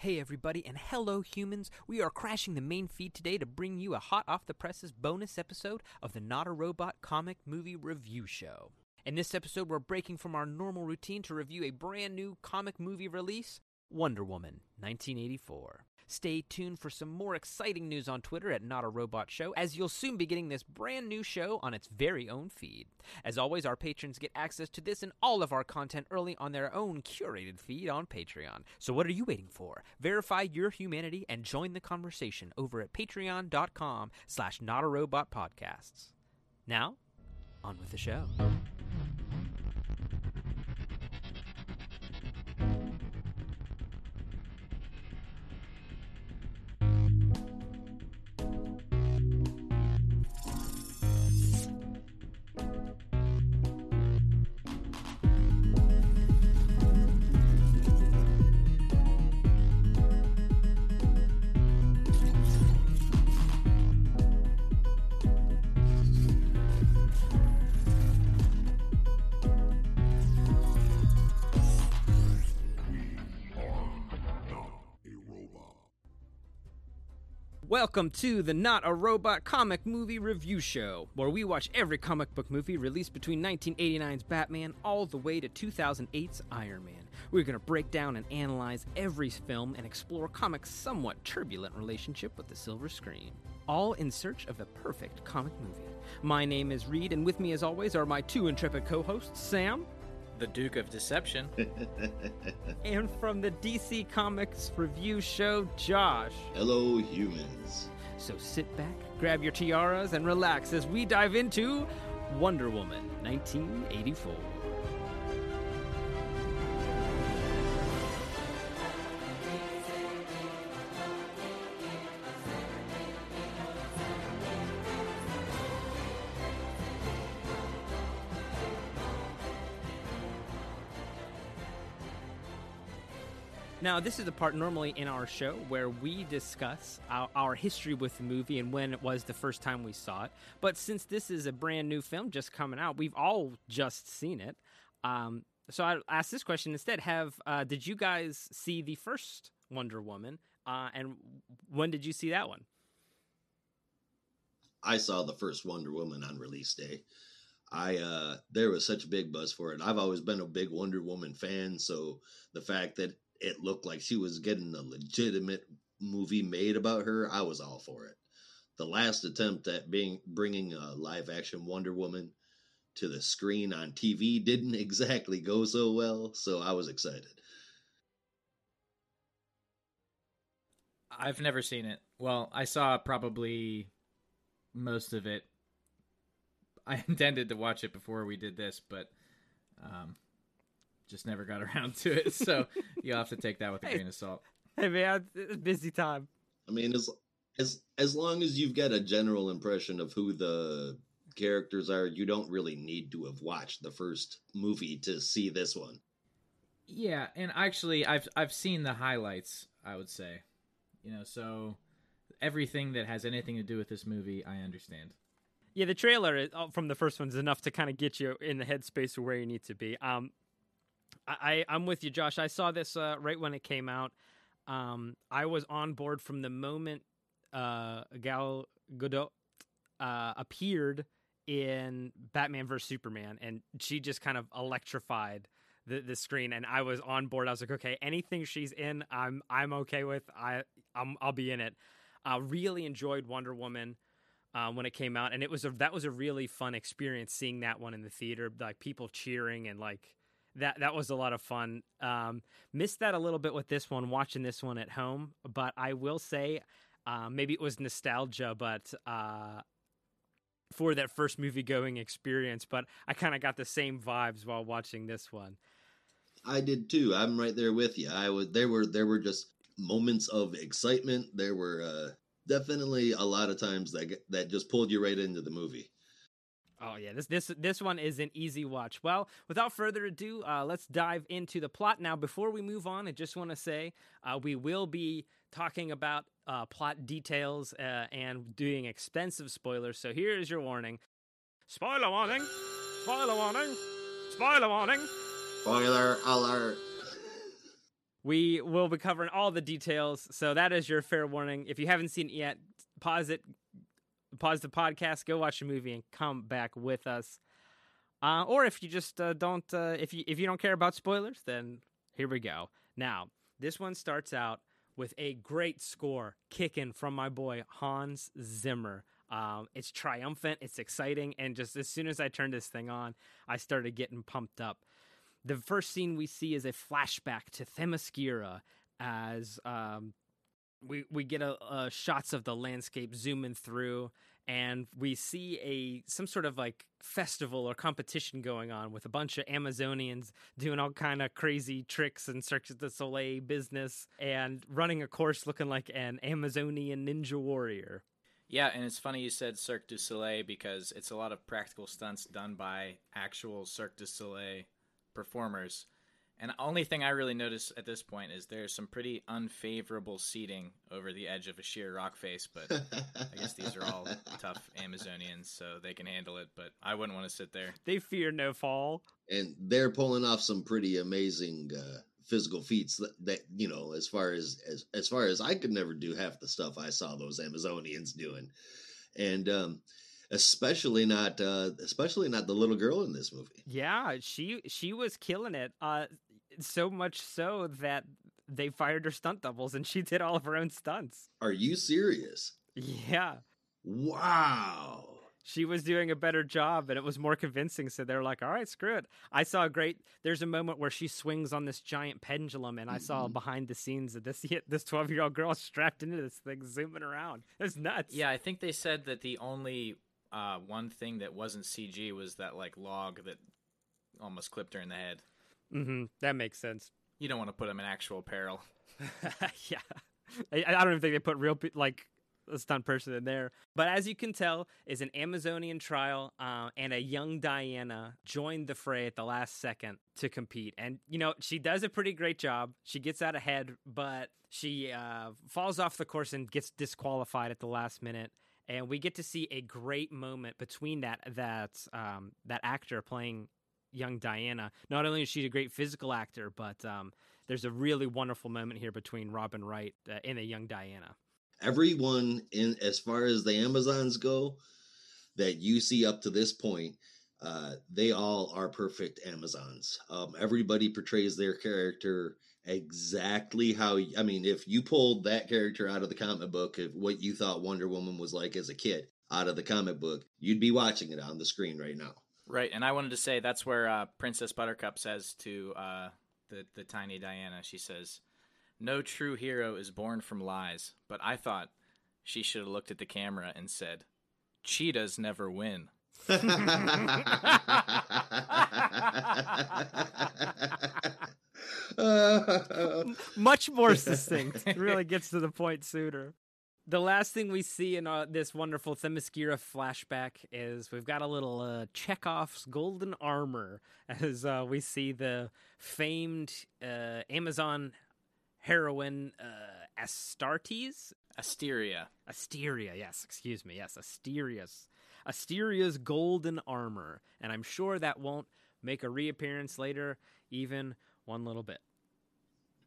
Hey, everybody, and hello, humans. We are crashing the main feed today to bring you a hot off the presses bonus episode of the Not a Robot comic movie review show. In this episode, we're breaking from our normal routine to review a brand new comic movie release Wonder Woman 1984. Stay tuned for some more exciting news on Twitter at Not a Robot Show, as you'll soon be getting this brand new show on its very own feed. As always, our patrons get access to this and all of our content early on their own curated feed on Patreon. So what are you waiting for? Verify your humanity and join the conversation over at patreon.com slash not a robot podcasts. Now, on with the show. Welcome to the Not a Robot comic movie review show, where we watch every comic book movie released between 1989's Batman all the way to 2008's Iron Man. We're going to break down and analyze every film and explore comics' somewhat turbulent relationship with the silver screen, all in search of the perfect comic movie. My name is Reed, and with me, as always, are my two intrepid co hosts, Sam. The Duke of Deception. and from the DC Comics review show, Josh. Hello, humans. So sit back, grab your tiaras, and relax as we dive into Wonder Woman 1984. Now, this is the part normally in our show where we discuss our, our, history with the movie and when it was the first time we saw it. But since this is a brand new film just coming out, we've all just seen it. Um, so I ask this question instead: Have uh, did you guys see the first Wonder Woman, uh, and when did you see that one? I saw the first Wonder Woman on release day. I uh, there was such a big buzz for it. I've always been a big Wonder Woman fan, so the fact that it looked like she was getting a legitimate movie made about her, I was all for it. The last attempt at being bringing a live action Wonder Woman to the screen on TV didn't exactly go so well, so I was excited. I've never seen it. Well, I saw probably most of it. I intended to watch it before we did this, but um, just never got around to it. So you'll have to take that with a hey, grain of salt. Hey man, it's busy time. I mean, as as as long as you've got a general impression of who the characters are, you don't really need to have watched the first movie to see this one. Yeah, and actually, I've I've seen the highlights. I would say, you know, so everything that has anything to do with this movie, I understand. Yeah, the trailer uh, from the first one is enough to kind of get you in the headspace of where you need to be. Um, I, I'm with you, Josh. I saw this uh, right when it came out. Um, I was on board from the moment uh, Gal Gadot uh, appeared in Batman vs Superman, and she just kind of electrified the, the screen. And I was on board. I was like, okay, anything she's in, I'm I'm okay with. I I'm, I'll be in it. Uh, really enjoyed Wonder Woman. Uh, when it came out, and it was a that was a really fun experience seeing that one in the theater, like people cheering and like that that was a lot of fun. Um, missed that a little bit with this one, watching this one at home. But I will say, uh, maybe it was nostalgia, but uh, for that first movie going experience. But I kind of got the same vibes while watching this one. I did too. I'm right there with you. I was there were there were just moments of excitement. There were uh, definitely a lot of times that that just pulled you right into the movie. Oh yeah, this this this one is an easy watch. Well, without further ado, uh, let's dive into the plot now. Before we move on, I just want to say uh, we will be talking about uh, plot details uh, and doing expensive spoilers. So here is your warning: spoiler warning, spoiler warning, spoiler warning, spoiler alert. We will be covering all the details, so that is your fair warning. If you haven't seen it yet, pause it, pause the podcast, go watch a movie, and come back with us. Uh, or if you just uh, don't, uh, if you if you don't care about spoilers, then here we go. Now, this one starts out with a great score kicking from my boy Hans Zimmer. Um, it's triumphant, it's exciting, and just as soon as I turned this thing on, I started getting pumped up. The first scene we see is a flashback to Themyscira as um, we we get a, a shots of the landscape zooming through, and we see a some sort of like festival or competition going on with a bunch of Amazonians doing all kind of crazy tricks and Cirque du Soleil business and running a course looking like an Amazonian ninja warrior. Yeah, and it's funny you said Cirque du Soleil because it's a lot of practical stunts done by actual Cirque du Soleil performers. And the only thing I really notice at this point is there's some pretty unfavorable seating over the edge of a sheer rock face, but I guess these are all tough Amazonians, so they can handle it, but I wouldn't want to sit there. They fear no fall. and they're pulling off some pretty amazing uh, physical feats that, that you know as far as, as as far as i could never do half the stuff i saw those amazonians doing and um especially not uh especially not the little girl in this movie Yeah, she she was killing it. Uh, so much so that they fired her stunt doubles and she did all of her own stunts. are you serious Yeah. wow she was doing a better job and it was more convincing so they're like all right screw it i saw a great there's a moment where she swings on this giant pendulum and i saw Mhm. behind the scenes of this this 12 year old girl strapped into this thing zooming around it's nuts Yeah, I think they said that the only uh, one thing that wasn't CG was that like log that almost clipped her in the head. Hmm that makes sense. You don't want to put them in actual peril. yeah. I, I don't even think they put real pe- like a stunt person in there. But as you can tell is an amazonian trial uh, and a young diana joined the fray at the last second to compete. And you know she does a pretty great job. She gets out ahead but she uh, falls off the course and gets disqualified at the last minute. And we get to see a great moment between that that um, that actor playing young Diana. Not only is she a great physical actor, but um, there's a really wonderful moment here between Robin Wright uh, and a young Diana. everyone in as far as the amazons go that you see up to this point uh, they all are perfect amazons um, everybody portrays their character exactly how i mean if you pulled that character out of the comic book of what you thought wonder woman was like as a kid out of the comic book you'd be watching it on the screen right now Right, and I wanted to say that's where uh, Princess Buttercup says to uh, the the tiny Diana. She says, "No true hero is born from lies." But I thought she should have looked at the camera and said, "Cheetahs never win." Much more succinct. It really gets to the point sooner. The last thing we see in uh, this wonderful Themyscira flashback is we've got a little uh, Chekhov's golden armor as uh, we see the famed uh, Amazon heroine uh, Astartes. Asteria. Asteria, yes, excuse me, yes, Asteria's Asteria's golden armor, and I'm sure that won't make a reappearance later, even one little bit.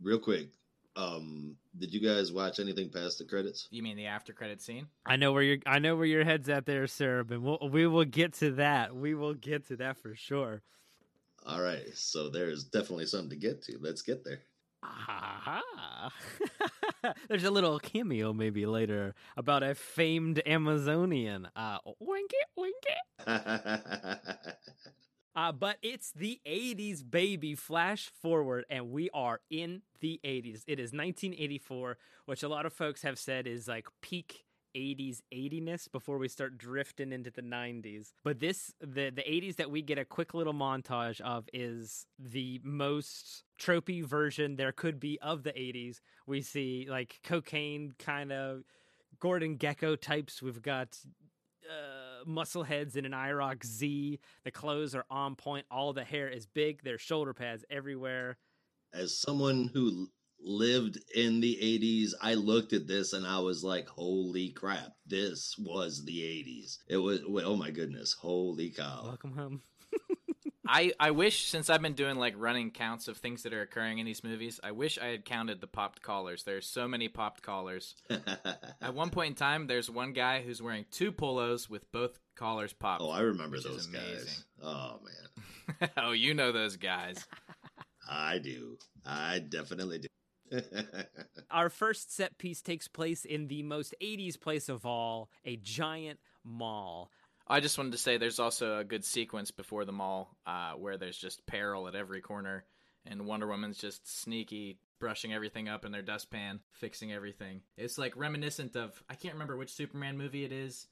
real quick um did you guys watch anything past the credits You mean the after credit scene? I know where your I know where your head's at there, sir, but we'll, we will get to that. We will get to that for sure. all right so there's definitely something to get to let's get there Ah, there's a little cameo maybe later about a famed Amazonian. Uh, wink it, wink it. Uh, but it's the 80s, baby. Flash forward, and we are in the 80s. It is 1984, which a lot of folks have said is like peak 80s 80ness before we start drifting into the 90s. But this, the, the 80s that we get a quick little montage of is the most tropey version there could be of the 80s. We see like cocaine kind of Gordon Gekko types. We've got uh, muscle heads in an IROC Z. The clothes are on point. All the hair is big. There's shoulder pads everywhere. as someone who lived in the 80s i looked at this and i was like holy crap this was the 80s it was oh my goodness holy cow Welcome home. I, I wish since I've been doing like running counts of things that are occurring in these movies, I wish I had counted the popped collars. There's so many popped collars. At one point in time, there's one guy who's wearing two polos with both collars popped. oh, I remember which those amazing. guys. Oh man, oh, you know those guys. I do. I definitely do. Our first set piece takes place in the most 80s place of all, a giant mall. I just wanted to say there's also a good sequence before the mall uh, where there's just peril at every corner, and Wonder Woman's just sneaky, brushing everything up in their dustpan, fixing everything. It's like reminiscent of I can't remember which Superman movie it is,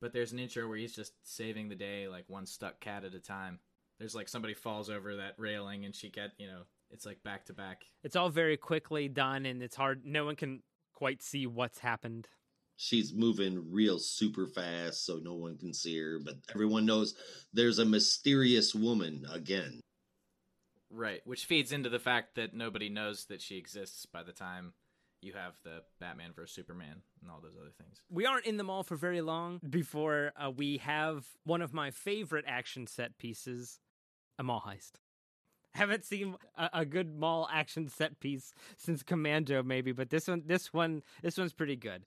but there's an intro where he's just saving the day like one stuck cat at a time. There's like somebody falls over that railing and she get you know it's like back to back. It's all very quickly done and it's hard no one can quite see what's happened. She's moving real super fast so no one can see her, but everyone knows there's a mysterious woman again. Right, which feeds into the fact that nobody knows that she exists by the time you have the Batman vs Superman and all those other things. We aren't in the mall for very long before uh, we have one of my favorite action set pieces, a mall heist. Haven't seen a, a good mall action set piece since Commando, maybe, but this one, this one, this one's pretty good.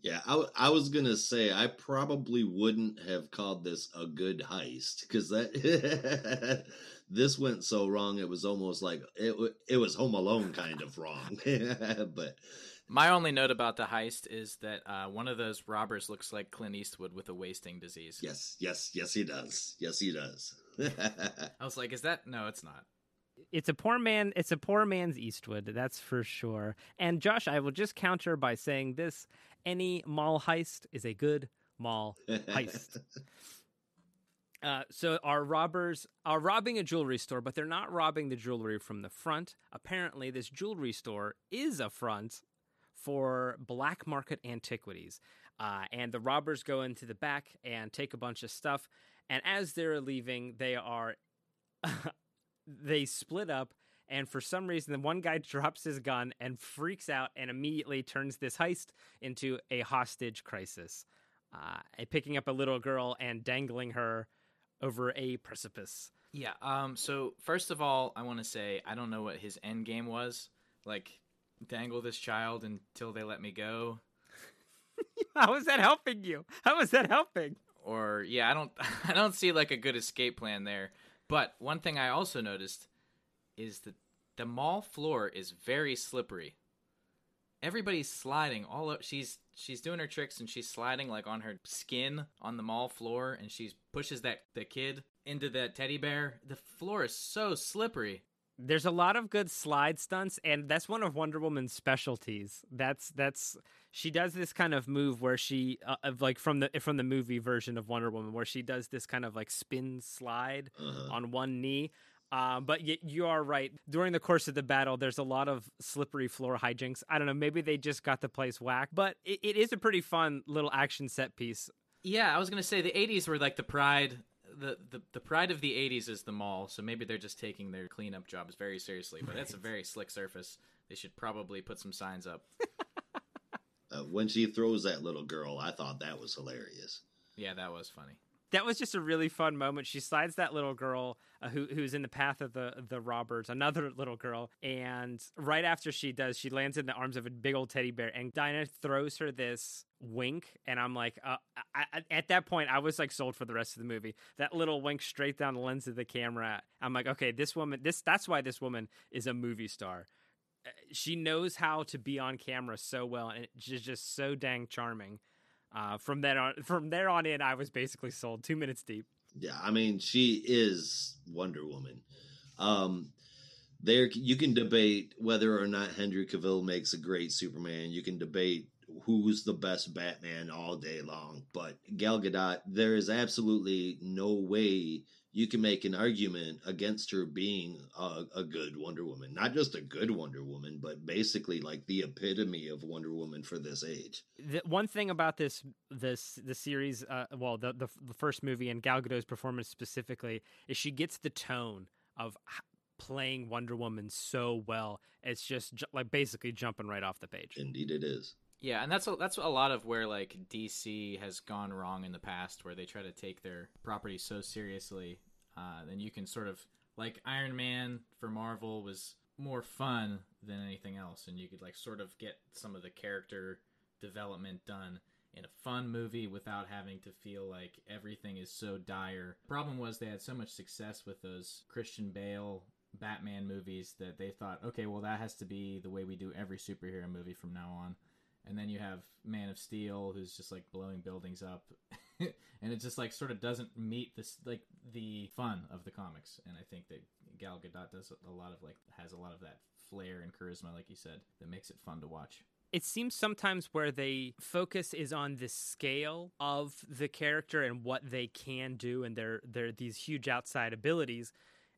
Yeah, I, I was gonna say I probably wouldn't have called this a good heist because that this went so wrong. It was almost like it it was Home Alone kind of wrong. but My only note about the heist is that uh, one of those robbers looks like Clint Eastwood with a wasting disease. yes, yes, yes, he does. Yes, he does. I was like, is that? No, it's not. It's a poor man. It's a poor man's Eastwood, that's for sure. And Josh, I will just counter by saying this: any mall heist is a good mall heist. Uh, so our robbers are robbing a jewelry store, but they're not robbing the jewelry from the front. Apparently, this jewelry store is a front for black market antiquities. Uh, and the robbers go into the back and take a bunch of stuff. And as they're leaving, they are they split up. And for some reason, the one guy drops his gun and freaks out and immediately turns this heist into a hostage crisis. Uh, picking up a little girl and dangling her over a precipice. Yeah. Um. So first of all, I want to say I don't know what his end game was. Like, dangle this child until they let me go, How is that helping you? How is that helping? or yeah, I don't. I don't see like a good escape plan there. But one thing I also noticed is that the mall floor is very slippery. Everybody's sliding all o- she's she's doing her tricks and she's sliding like on her skin on the mall floor and she pushes that the kid into that teddy bear. The floor is so slippery. There's a lot of good slide stunts, and that's one of Wonder Woman's specialties. That's that's she does this kind of move where she uh, of like from the from the movie version of Wonder Woman, where she does this kind of like spin slide Uh-huh. on one knee. Uh, but y- you are right. During the course of the battle, there's a lot of slippery floor hijinks. I don't know. Maybe they just got the place whacked, but it, it is a pretty fun little action set piece. Yeah, I was gonna say the '80s were like the pride. The, the the pride of the '80s is the mall, so maybe they're just taking their cleanup jobs very seriously. But that's a very slick surface. They should probably put some signs up. Uh, when she throws that little girl, I thought that was hilarious. Yeah, that was funny. That was just a really fun moment. She slides that little girl uh, who who's in the path of the the robbers, another little girl, and right after she does, she lands in the arms of a big old teddy bear, and Dinah throws her this wink, and I'm like, uh, I, at that point, I was like sold for the rest of the movie. That little wink straight down the lens of the camera. I'm like, okay, this woman, this that's why this woman is a movie star. Uh, She knows how to be on camera so well, and it's just so dang charming. Uh, from then on, from there on in, I was basically sold. Two minutes deep. Yeah, I mean, she is Wonder Woman. Um, there, you can debate whether or not Henry Cavill makes a great Superman. You can debate who's the best Batman all day long. But Gal Gadot, there is absolutely no way you can make an argument against her being a, a good Wonder Woman. Not just a good Wonder Woman, but basically like the epitome of Wonder Woman for this age. The one thing about this this the series, uh, well, the, the the first movie and Gal Gadot's performance specifically, is she gets the tone of playing Wonder Woman so well. It's just ju- like basically jumping right off the page. Indeed, it is. Yeah, and that's a, that's a lot of where like DC has gone wrong in the past, where they try to take their property so seriously. uh, then you can sort of like Iron Man for Marvel was more fun than anything else, and you could like sort of get some of the character development done in a fun movie without having to feel like everything is so dire. Problem was they had so much success with those Christian Bale Batman movies that they thought, okay, well that has to be the way we do every superhero movie from now on. And then you have Man of Steel who's just like blowing buildings up. and it just like sort of doesn't meet this like the fun of the comics. And I think that Gal Gadot does a lot of like has a lot of that flair and charisma like you said that makes it fun to watch it seems sometimes where they focus is on the scale of the character and what they can do and their their these huge outside abilities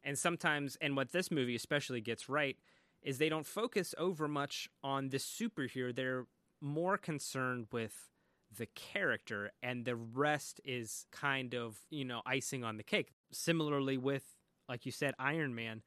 and sometimes and what this movie especially gets right is they don't focus over much on the superhero they're more concerned with the character and the rest is kind of you know icing on the cake similarly with like you said iron man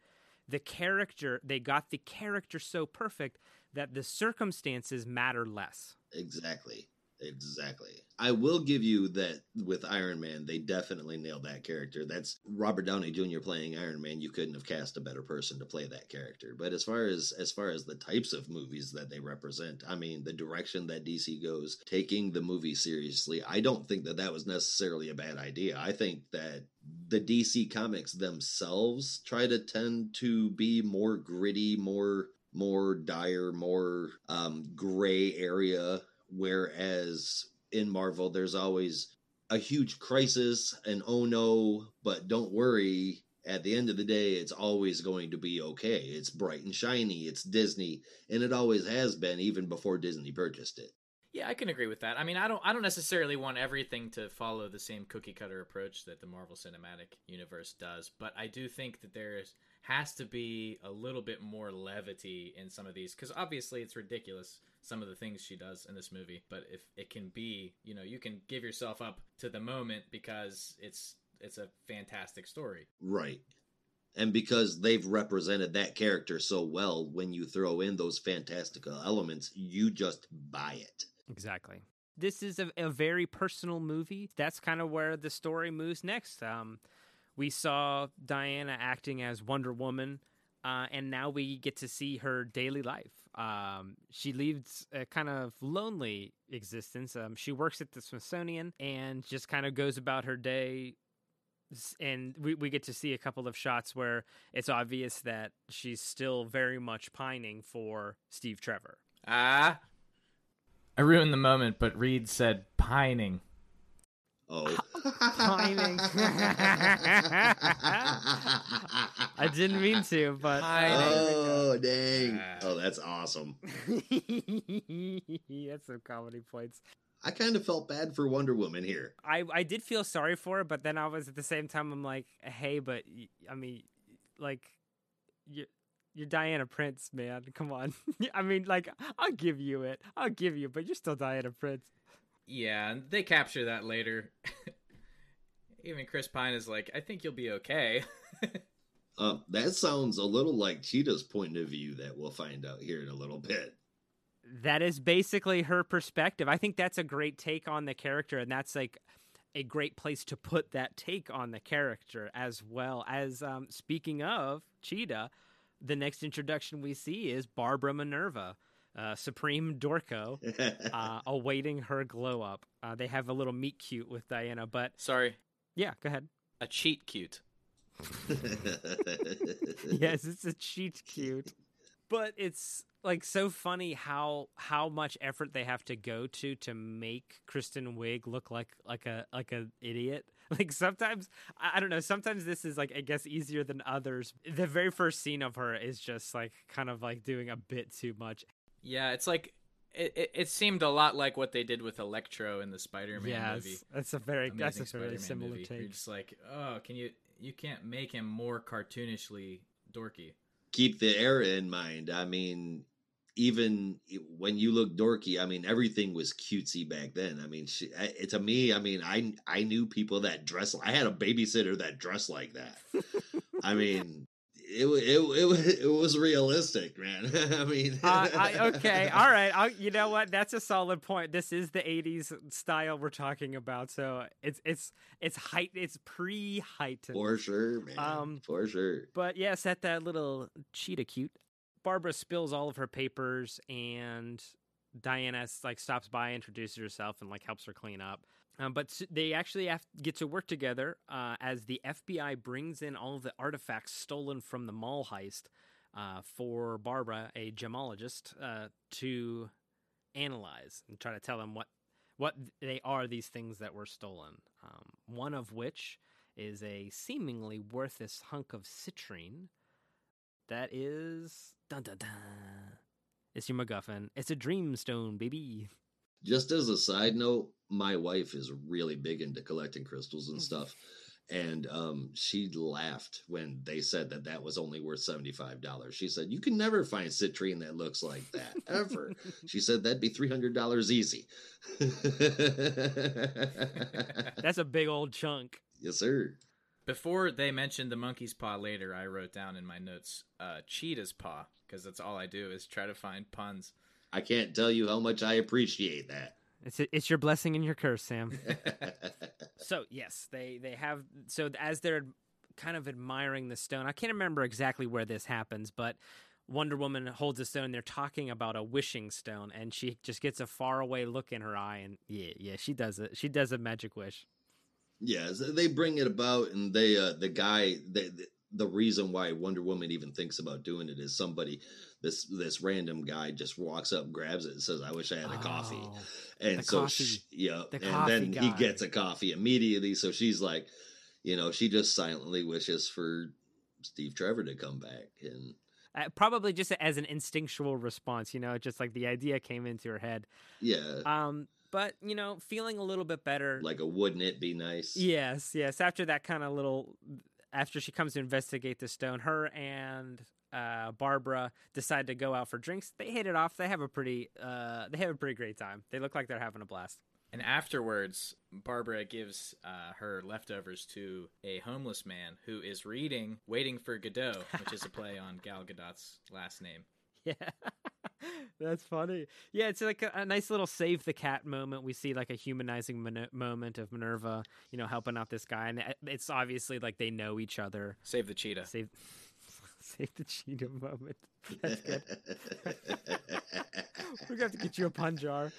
the character they got the character so perfect that the circumstances matter less. Exactly. Exactly. I will give you that with Iron Man, they definitely nailed that character. That's Robert Downey Jr. playing Iron Man. You couldn't have cast a better person to play that character. But as far as as far as the types of movies that they represent, I mean, the direction that DC goes, taking the movie seriously, I don't think that that was necessarily a bad idea. I think that the DC comics themselves try to tend to be more gritty, more more dire, more um, gray area. Whereas in Marvel, there's always a huge crisis and oh no, but don't worry. At the end of the day, it's always going to be okay. It's bright and shiny. It's Disney, and it always has been, even before Disney purchased it. Yeah, I can agree with that. I mean, I don't I don't necessarily want everything to follow the same cookie cutter approach that the Marvel Cinematic Universe does, but I do think that there's has to be a little bit more levity in some of these because obviously it's ridiculous some of the things she does in this movie but if it can be you know you can give yourself up to the moment because it's it's a fantastic story. Right. And because they've represented that character so well when you throw in those fantastical elements you just buy it. Exactly. This is a, a very personal movie. That's kind of where the story moves next. Um we saw Diana acting as Wonder Woman, uh, and now we get to see her daily life. Um, she leads a kind of lonely existence. Um, she works at the Smithsonian and just kind of goes about her day. And we, we get to see a couple of shots where it's obvious that she's still very much pining for Steve Trevor. Ah. I ruined the moment, but Reed said pining. Oh. Pining. I didn't mean to, but uh, oh dang! Oh, that's awesome. he had some comedy points. I kind of felt bad for Wonder Woman here. I I did feel sorry for her, but then I was at the same time I'm like, hey, but I mean, like, you you're Diana Prince, man. Come on. I mean, like, I'll give you it. I'll give you, but you're still Diana Prince. Yeah, they capture that later. Even Chris Pine is like, I think you'll be okay. uh, that sounds a little like Cheetah's point of view that we'll find out here in a little bit. That is basically her perspective. I think that's a great take on the character, and that's like a great place to put that take on the character as well as um, speaking of Cheetah, the next introduction we see is Barbara Minerva uh, Supreme Dorko, uh, awaiting her glow up. Uh, they have a little meet cute with Diana, but sorry, yeah, go ahead. A cheat cute. yes, it's a cheat cute, but it's like so funny how how much effort they have to go to to make Kristen Wiig look like like a like a idiot. Like sometimes I don't know. Sometimes this is like I guess easier than others. The very first scene of her is just like kind of like doing a bit too much. Yeah, it's like it, it, it, seemed a lot like what they did with Electro in the Spider-Man yes, movie. That's a very Amazing that's a Spider-Man very similar movie. take. You're just like, oh, can you you can't make him more cartoonishly dorky. Keep the era in mind. I mean, even when you look dorky, I mean, everything was cutesy back then. I mean, she, I, to me, I mean, I I knew people that dress. I had a babysitter that dressed like that. I mean, it it it, it was realistic, man. I mean, uh, I, okay, all right. I'll, you know what? That's a solid point. This is the '80s style we're talking about, so it's it's it's height. It's pre-heightened. for sure, man. Um, for sure. But yes, at that little cheetah cute, Barbara spills all of her papers, and Diana like stops by, introduces herself, and like helps her clean up. Um, but they actually have get to work together uh, as the FBI brings in all the artifacts stolen from the mall heist uh, for Barbara, a gemologist, uh, to analyze and try to tell them what what they are. These things that were stolen. Um, one of which is a seemingly worthless hunk of citrine that is dun dun dun. It's your MacGuffin. It's a dreamstone, baby. Just as a side note, my wife is really big into collecting crystals and stuff. And um, she laughed when they said that that was only worth $75. She said, You can never find citrine that looks like that, ever. she said, That'd be $300 easy. That's a big old chunk. yes, sir. Before they mentioned the monkey's paw later, I wrote down in my notes uh, cheetah's paw because that's all I do is try to find puns. I can't tell you how much I appreciate that. It's it's your blessing and your curse, Sam. so yes, they they have so as they're kind of admiring the stone. I can't remember exactly where this happens, but Wonder Woman holds a stone. They're talking about a wishing stone, and she just gets a faraway look in her eye, and yeah, yeah, she does it. She does a magic wish. Yeah, so they bring it about, and they uh the guy they, the reason why Wonder Woman even thinks about doing it is somebody this this random guy just walks up, grabs it, and says, "I wish I had a coffee." Oh, And so coffee. she, yeah, The and coffee then he gets a coffee immediately. So she's like, you know, she just silently wishes for Steve Trevor to come back, and Uh, probably just as an instinctual response, you know, just like the idea came into her head. yeah, Um, but you know, feeling a little bit better. like a wouldn't it be nice? Yes, yes. After that kind of little, after she comes to investigate the stone, her and uh, Barbara decide to go out for drinks. They hit it off. They have a pretty, uh, they have a pretty great time. They look like they're having a blast. And afterwards, Barbara gives uh, her leftovers to a homeless man who is reading Waiting for Godot, which is a play on Gal Gadot's last name. Yeah, that's funny. Yeah, it's like a, a nice little save the cat moment. We see like a humanizing mon- moment of Minerva, you know, helping out this guy, and uh, it's obviously like they know each other. Save the cheetah. Save, save the cheetah moment. That's good. We're gonna have to get you a pun jar.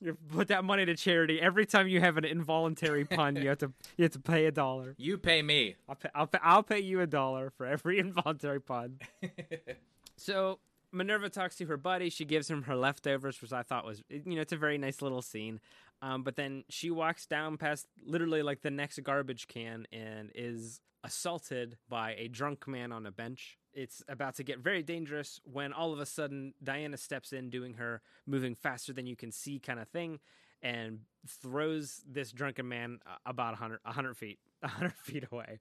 You put that money to charity. Every time you have an involuntary pun, you have to you have to pay a dollar. You pay me. I'll pay, I'll pay, I'll pay you a dollar for every involuntary pun. So Minerva talks to her buddy. She gives him her leftovers, which I thought was, you know, it's a very nice little scene. Um, but then she walks down past literally like the next garbage can and is assaulted by a drunk man on a bench. It's about to get very dangerous when all of a sudden Diana steps in, doing her moving faster than you can see kind of thing, and throws this drunken man about 100, 100 feet, 100 feet away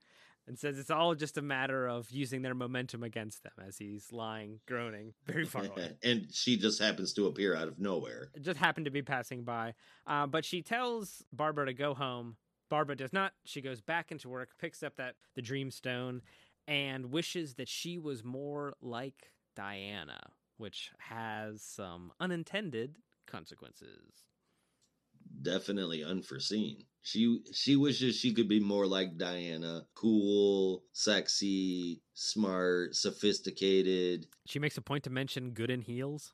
and says it's all just a matter of using their momentum against them as he's lying, groaning, very far away. and she just happens to appear out of nowhere. It just happened to be passing by. Uh, but she tells Barbara to go home. Barbara does not. She goes back into work, picks up that the dream stone, and wishes that she was more like Diana, which has some unintended consequences. Definitely unforeseen. She she wishes she could be more like Diana, cool, sexy, smart, sophisticated, She makes a point to mention good in heels.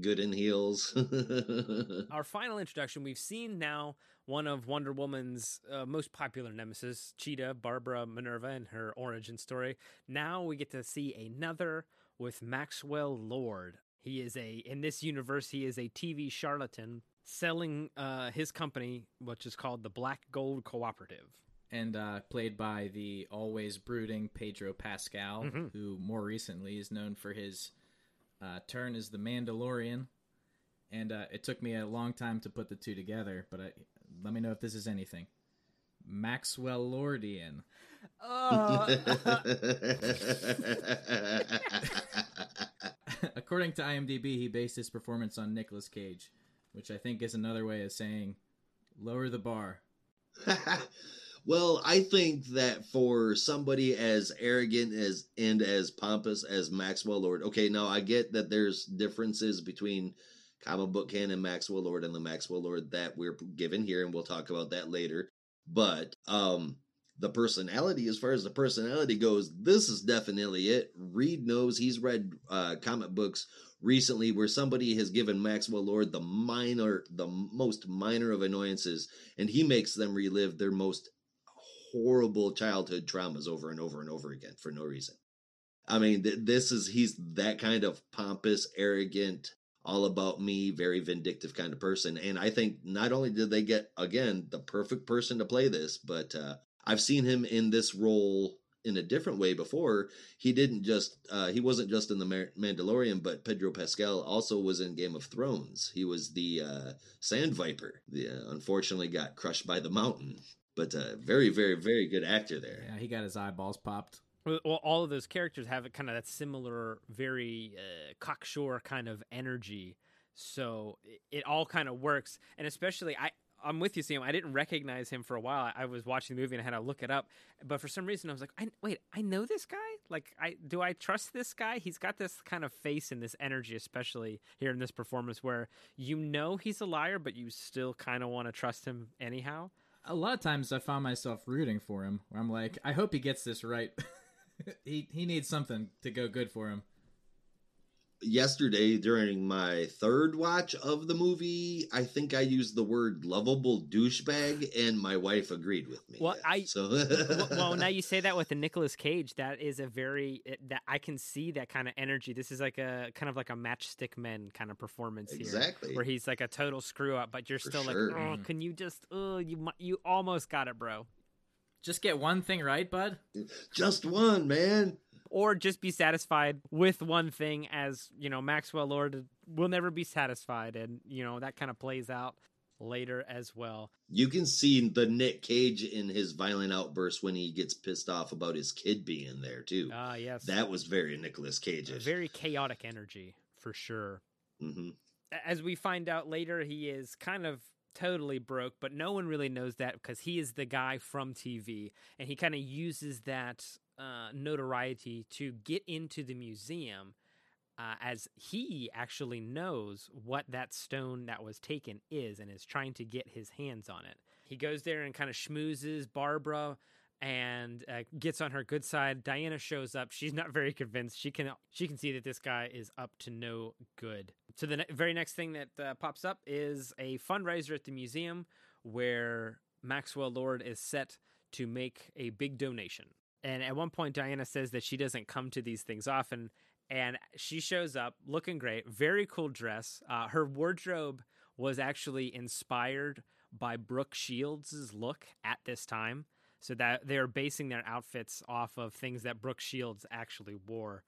good in heels. Our final introduction, we've seen now one of Wonder Woman's uh, most popular nemesis, Cheetah, Barbara Minerva, and her origin story. Now we get to see another with Maxwell Lord. He is a, in this universe, he is a TV charlatan selling uh, his company, which is called the Black Gold Cooperative. and uh, played by the always brooding Pedro Pascal, Mhm. who more recently is known for his uh, turn as the Mandalorian. And uh, it took me a long time to put the two together, but I, let me know if this is anything. Maxwell Lordian. Uh, According to IMDb, he based his performance on Nicolas Cage, which I think is another way of saying lower the bar. Well, I think that for somebody as arrogant as and as pompous as Maxwell Lord, okay, now I get that there's differences between comic book canon Maxwell Lord and the Maxwell Lord that we're given here, and we'll talk about that later. But um the personality, as far as the personality goes, this is definitely it. Reed knows he's read uh, comic books recently where somebody has given Maxwell Lord the minor, the most minor of annoyances, and he makes them relive their most horrible childhood traumas over and over and over again for no reason. I mean, th- this is he's that kind of pompous, arrogant, all about me, very vindictive kind of person. And I think not only did they get again the perfect person to play this, but uh, I've seen him in this role in a different way before. He didn't just uh, he wasn't just in the Mar- Mandalorian, but Pedro Pascal also was in Game of Thrones. He was the uh, Sand Viper. The, uh, unfortunately, got crushed by the mountain, but uh, very, very, very good actor there. Yeah, he got his eyeballs popped. Well, well, all of those characters have kind of that similar, very uh, cocksure kind of energy. So it, it all kind of works, and especially I. I'm with you, Sam. I didn't recognize him for a while. I was watching the movie and I had to look it up, but for some reason I was like, I, "Wait, I know this guy. Like, I do I trust this guy? He's got this kind of face and this energy, especially here in this performance, where you know he's a liar, but you still kind of want to trust him anyhow." A lot of times I found myself rooting for him, where I'm like, I hope he gets this right. he he needs something to go good for him. Yesterday, during my third watch of the movie, I think I used the word lovable douchebag, and my wife agreed with me. Well, I- so well, well, now you say that with the Nicolas Cage, that is a very that I can see that kind of energy. This is like a kind of like a matchstick men kind of performance here, exactly. where he's like a total screw up, but you're For still sure. like, oh, mm. can you just, oh, you you almost got it, bro, Just get one thing right, bud. Just one, man. or just be satisfied with one thing, as you know, Maxwell Lord will never be satisfied, and you know that kind of plays out later as well. You can see the Nick Cage in his violent outburst when he gets pissed off about his kid being there too. Ah, yes, that was very Nicolas Cage. very chaotic energy for sure. hmm as we find out later, he is kind of totally broke, but no one really knows that because he is the guy from TV, and he kind of uses that uh, notoriety to get into the museum. Uh, as he actually knows what that stone that was taken is and is trying to get his hands on it. He goes there and kind of schmoozes Barbara and uh, gets on her good side. Diana shows up. She's not very convinced. She can she can see that this guy is up to no good. So the ne- very next thing that uh, pops up is a fundraiser at the museum where Maxwell Lord is set to make a big donation. And at one point, Diana says that she doesn't come to these things often. And she shows up looking great, very cool dress. Uh, her wardrobe was actually inspired by Brooke Shields' look at this time so that they're basing their outfits off of things that Brooke Shields actually wore.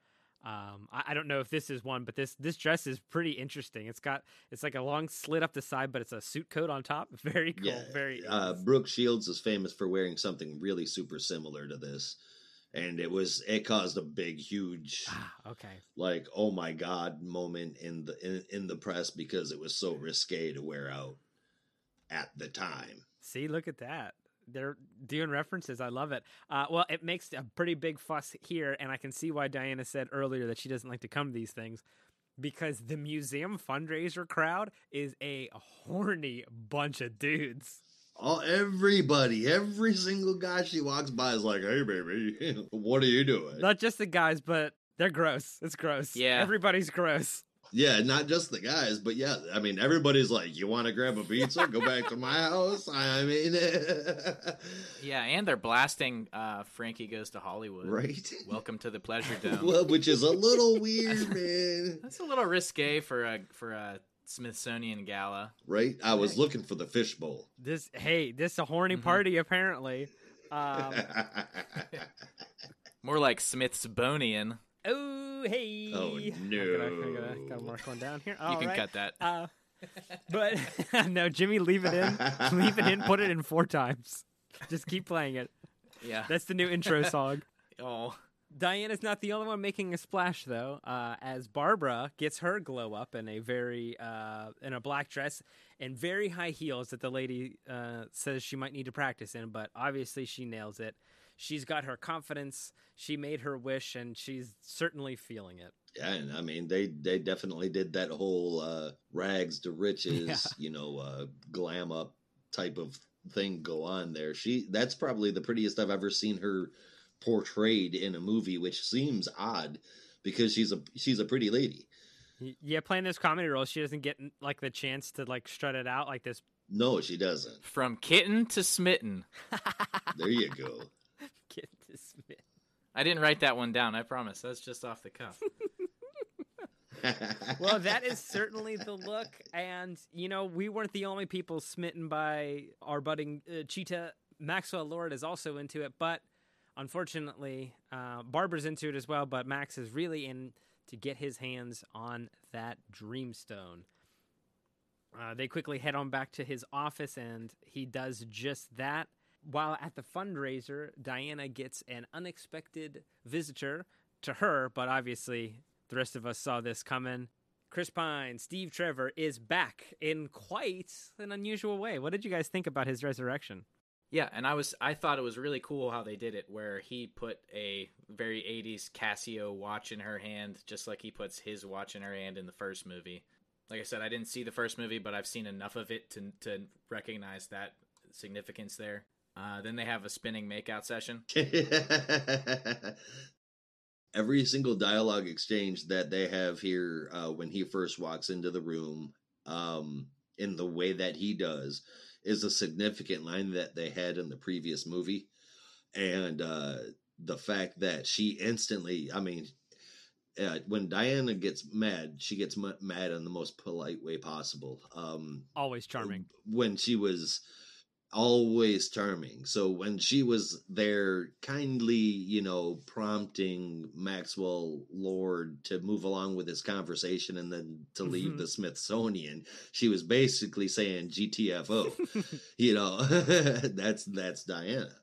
Um, I, I don't know if this is one, but this this dress is pretty interesting. It's got it's like a long slit up the side, but it's a suit coat on top. Very cool. Yeah, Very. Uh, Brooke Shields is famous for wearing something really super similar to this, and it was it caused a big, huge, ah, okay. like oh my god moment in the in, in the press because it was so risque to wear out at the time. See, look at that. They're doing references. I love it. Uh, well, it makes a pretty big fuss here, and I can see why Diana said earlier that she doesn't like to come to these things because the museum fundraiser crowd is a horny bunch of dudes. All everybody, every single guy she walks by is like, "Hey, baby, what are you doing?" Not just the guys, but they're gross. It's gross. Yeah. Everybody's gross. Yeah, not just the guys, but yeah, I mean, everybody's like, "You want to grab a pizza? Go back to my house." I mean, Yeah, and they're blasting uh, Frankie Goes to Hollywood. right? Welcome to the Pleasure Dome. well, which is a little weird, man. That's a little risque for a for a Smithsonian gala. Right? I was looking for the fishbowl. This hey, this is a horny Mhm. party apparently. Um, More like Smithsonian. Oh hey. Oh, I gotta, I gotta, no. gotta mark one down here. you can right. cut that. Uh, but no, Jimmy, leave it in. leave it in. Put it in four times. Just keep playing it. Yeah. That's the new intro song. Oh. Diana's not the only one making a splash, though, uh, as Barbara gets her glow up in a very uh, in a black dress and very high heels that the lady uh, says she might need to practice in, but obviously she nails it. She's got her confidence. She made her wish, and she's certainly feeling it. Yeah, and I mean they they definitely did that whole uh, rags to riches, Yeah. you know, uh, glam up type of thing go on there. She that's probably the prettiest I've ever seen her portrayed in a movie, which seems odd because she's a she's a pretty lady. Yeah, playing this comedy role, she doesn't get like the chance to like strut it out like this. No, she doesn't. From kitten to smitten. There you go. Get this bit. I didn't write that one down. I promise. That's just off the cuff. well, that is certainly the look, and you know we weren't the only people smitten by our budding uh, cheetah. Maxwell Lord is also into it, but unfortunately, uh, Barbara's into it as well. But Max is really in to get his hands on that Dreamstone. Uh, they quickly head on back to his office, and he does just that. While at the fundraiser, Diana gets an unexpected visitor to her, but obviously the rest of us saw this coming. Chris Pine, Steve Trevor is back in quite an unusual way. What did you guys think about his resurrection? Yeah, and I was I thought it was really cool how they did it where he put a very 80s Casio watch in her hand just like he puts his watch in her hand in the first movie. Like I said, I didn't see the first movie, but I've seen enough of it to to recognize that significance there. Uh, then they have a spinning makeout session. Every single dialogue exchange that they have here uh, when he first walks into the room, um, in the way that he does, is a significant line that they had in the previous movie, and uh, the fact that she instantly, I mean, uh, when Diana gets mad, she gets m- mad in the most polite way possible. Um, Always charming. when she was always charming. So when she was there kindly, you know, prompting Maxwell Lord to move along with his conversation and then to leave Mhm. the Smithsonian, she was basically saying GTFO. you know, that's that's Diana.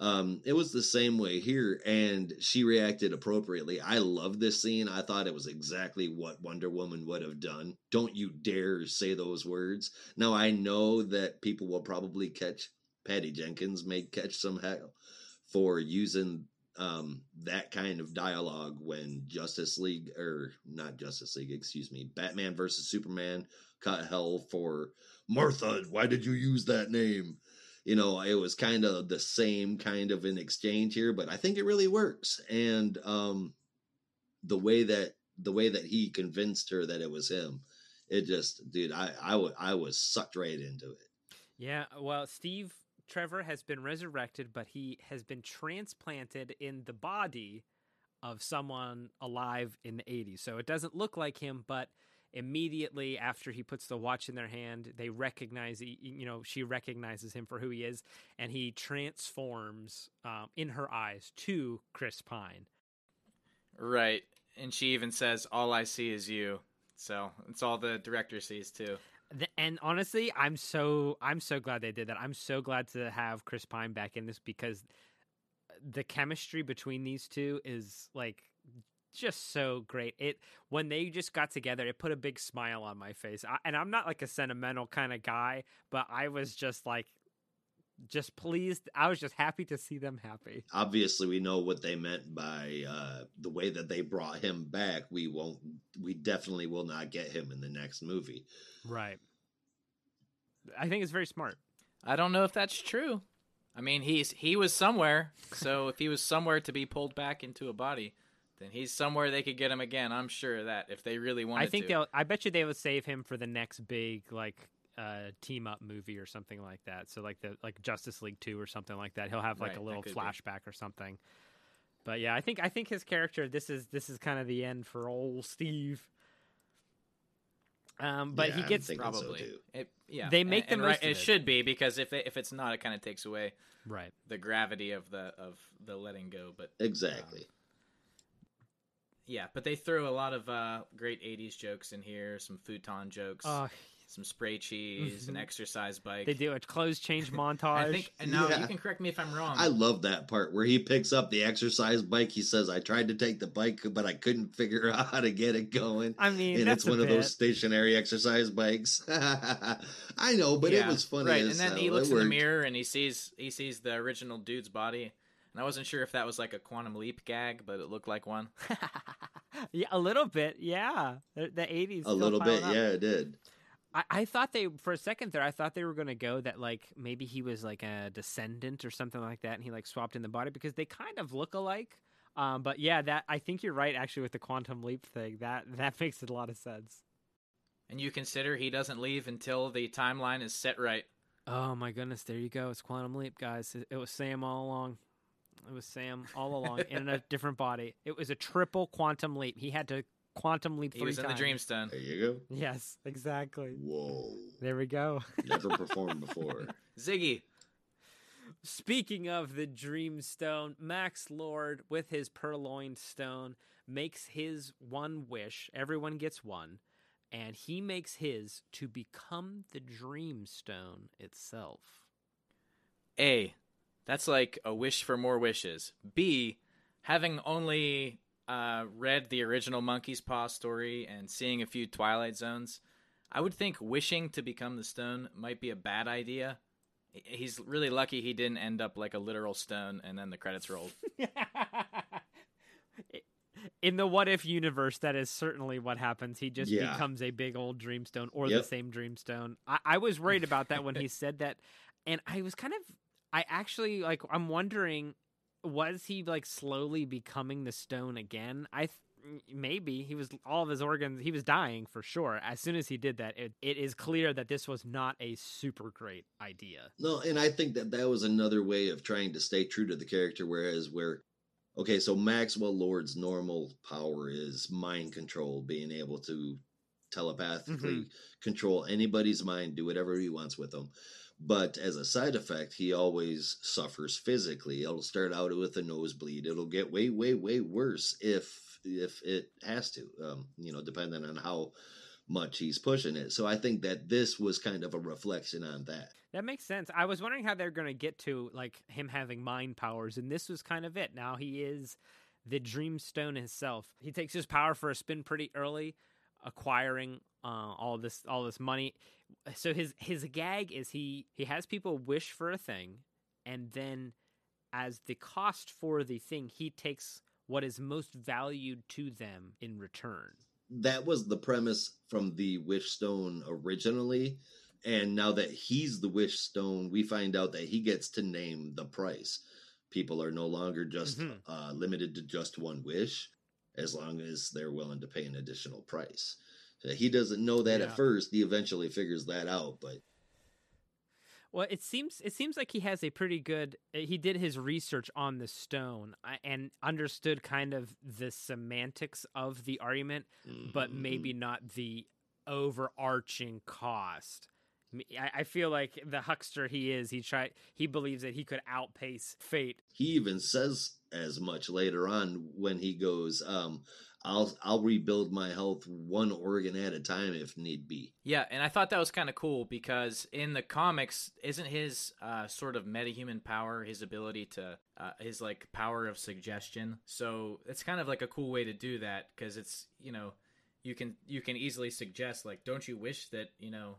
Um, it was the same way here, and she reacted appropriately. I love this scene. I thought it was exactly what Wonder Woman would have done. Don't you dare say those words. Now I know that people will probably catch Patty Jenkins may catch some hell for using um, that kind of dialogue when Justice League or not Justice League, excuse me, Batman versus Superman caught hell for Martha. Why did you use that name? You know, it was kind of the same kind of an exchange here, but I think it really works. And um, the way that the way that he convinced her that it was him, it just, dude, I I I was sucked right into it. Yeah, well, Steve Trevor has been resurrected, but he has been transplanted in the body of someone alive in the 80s. So it doesn't look like him, but immediately after he puts the watch in their hand, they recognize, you know, she recognizes him for who he is, and he transforms um, in her eyes to Chris Pine. Right. And she even says, All I see is you. So it's all the director sees too. And honestly, I'm so I'm so glad they did that. I'm so glad to have Chris Pine back in this because the chemistry between these two is like just so great. It when they just got together, it put a big smile on my face. I, and I'm not like a sentimental kind of guy, but I was just like just pleased. I was just happy to see them happy. obviously we know what they meant by uh the way that they brought him back we won't we definitely will not get him in the next movie Right. I think it's very smart. I don't know if that's true. I mean, he's he was somewhere. So if he was somewhere to be pulled back into a body, then he's somewhere they could get him again. I'm sure of that if they really wanted I think to. they'll. I bet you they would save him for the next big like uh, team up movie or something like that. So like the like Justice League two or something like that. He'll have like Right, a little could be. flashback or something. But yeah, I think I think his character. This is this is kind of the end for old Steve. Um, but Yeah, he gets thinking so, probably. too. It, yeah, They make and, the and most right, of It it. should be because if it, if it's not, it kind of takes away right. the gravity of the of the letting go. But exactly Yeah, but they throw a lot of uh, great '80s jokes in here. Some futon jokes, Oh, some spray cheese, an Mhm. exercise bike. they do a clothes change montage. I think, and now Yeah. you can correct me if I'm wrong. I love that part where he picks up the exercise bike. He says, "I tried to take the bike, but I couldn't figure out how to get it going." I mean, and that's it's one a of those stationary exercise bikes. I know, but it was funny. right? as And then hell. he It looks in the mirror and he sees he sees the original dude's body. And I wasn't sure if that was like a quantum leap gag, but it looked like one. yeah, a little bit. Yeah, the, the 80s. A little bit, up. yeah, it did. I, I thought they for a second there. I thought they were going to go that like maybe he was like a descendant or something like that, and he like swapped in the body because they kind of look alike. Um, but yeah, that I think you're right actually with the quantum leap thing. That that makes a lot of sense. And you consider he doesn't leave until the timeline is set right. Oh my goodness, there you go. It's quantum leap, guys. It, it was Sam all along. It was Sam all along in a different body. It was a triple quantum leap. He had to quantum leap He was in the times. Dreamstone. There you go. Yes, exactly. Whoa, There we go. never performed before. Ziggy. Speaking of the Dreamstone, Max Lord with his purloined stone makes his one wish. Everyone gets one, and he makes his to become the Dreamstone itself. A. That's like a wish for more wishes. B. Having only uh, read the original Monkey's Paw story and seeing a few Twilight Zones, I would think wishing to become the stone might be a bad idea. He's really lucky he didn't end up like a literal stone and then the credits rolled. In the what if universe, that is certainly what happens. He just Yeah. becomes a big old Dreamstone or the same Dreamstone. I, I was worried about that when he said that, and I was kind of, I actually like, I'm wondering, was he like slowly becoming the stone again? I th- maybe he was all of his organs. He was dying for sure. As soon as he did that, it, it is clear that this was not a super great idea. No, and I think that that was another way of trying to stay true to the character. Whereas, where, okay, so Maxwell Lord's normal power is mind control, being able to telepathically mm-hmm. control anybody's mind, do whatever he wants with them. But as a side effect, he always suffers physically. It'll start out with a nosebleed. It'll get way, way, way worse if if it has to. Um, you know, depending on how much he's pushing it. So I think that this was kind of a reflection on that. That makes sense. I was wondering how they're going to get to like him having mind powers, and this was kind of it. Now he is the Dreamstone himself. He takes his power for a spin pretty early, acquiring uh, all this all this money. So his his gag is he he has people wish for a thing, and then as the cost for the thing, he takes what is most valued to them in return. that was the premise from the wish stone originally and now that he's the wish stone we find out that he gets to name the price people are no longer just Mhm. uh, limited to just one wish as long as they're willing to pay an additional price he doesn't know that Yeah. at first he eventually figures that out but Well, it seems it seems like he has a pretty good. uh, He did his research on the stone uh, and understood kind of the semantics of the argument, but mhm. maybe not the overarching cost. I feel like the huckster he is, he try he believes that he could outpace fate. he even says as much later on when he goes um i'll i'll rebuild my health one organ at a time if need be Yeah, and I thought that was kind of cool because in the comics, isn't his uh, sort of metahuman power his ability to uh, his like power of suggestion? So it's kind of like a cool way to do that because it's you know you can you can easily suggest like, don't you wish that you know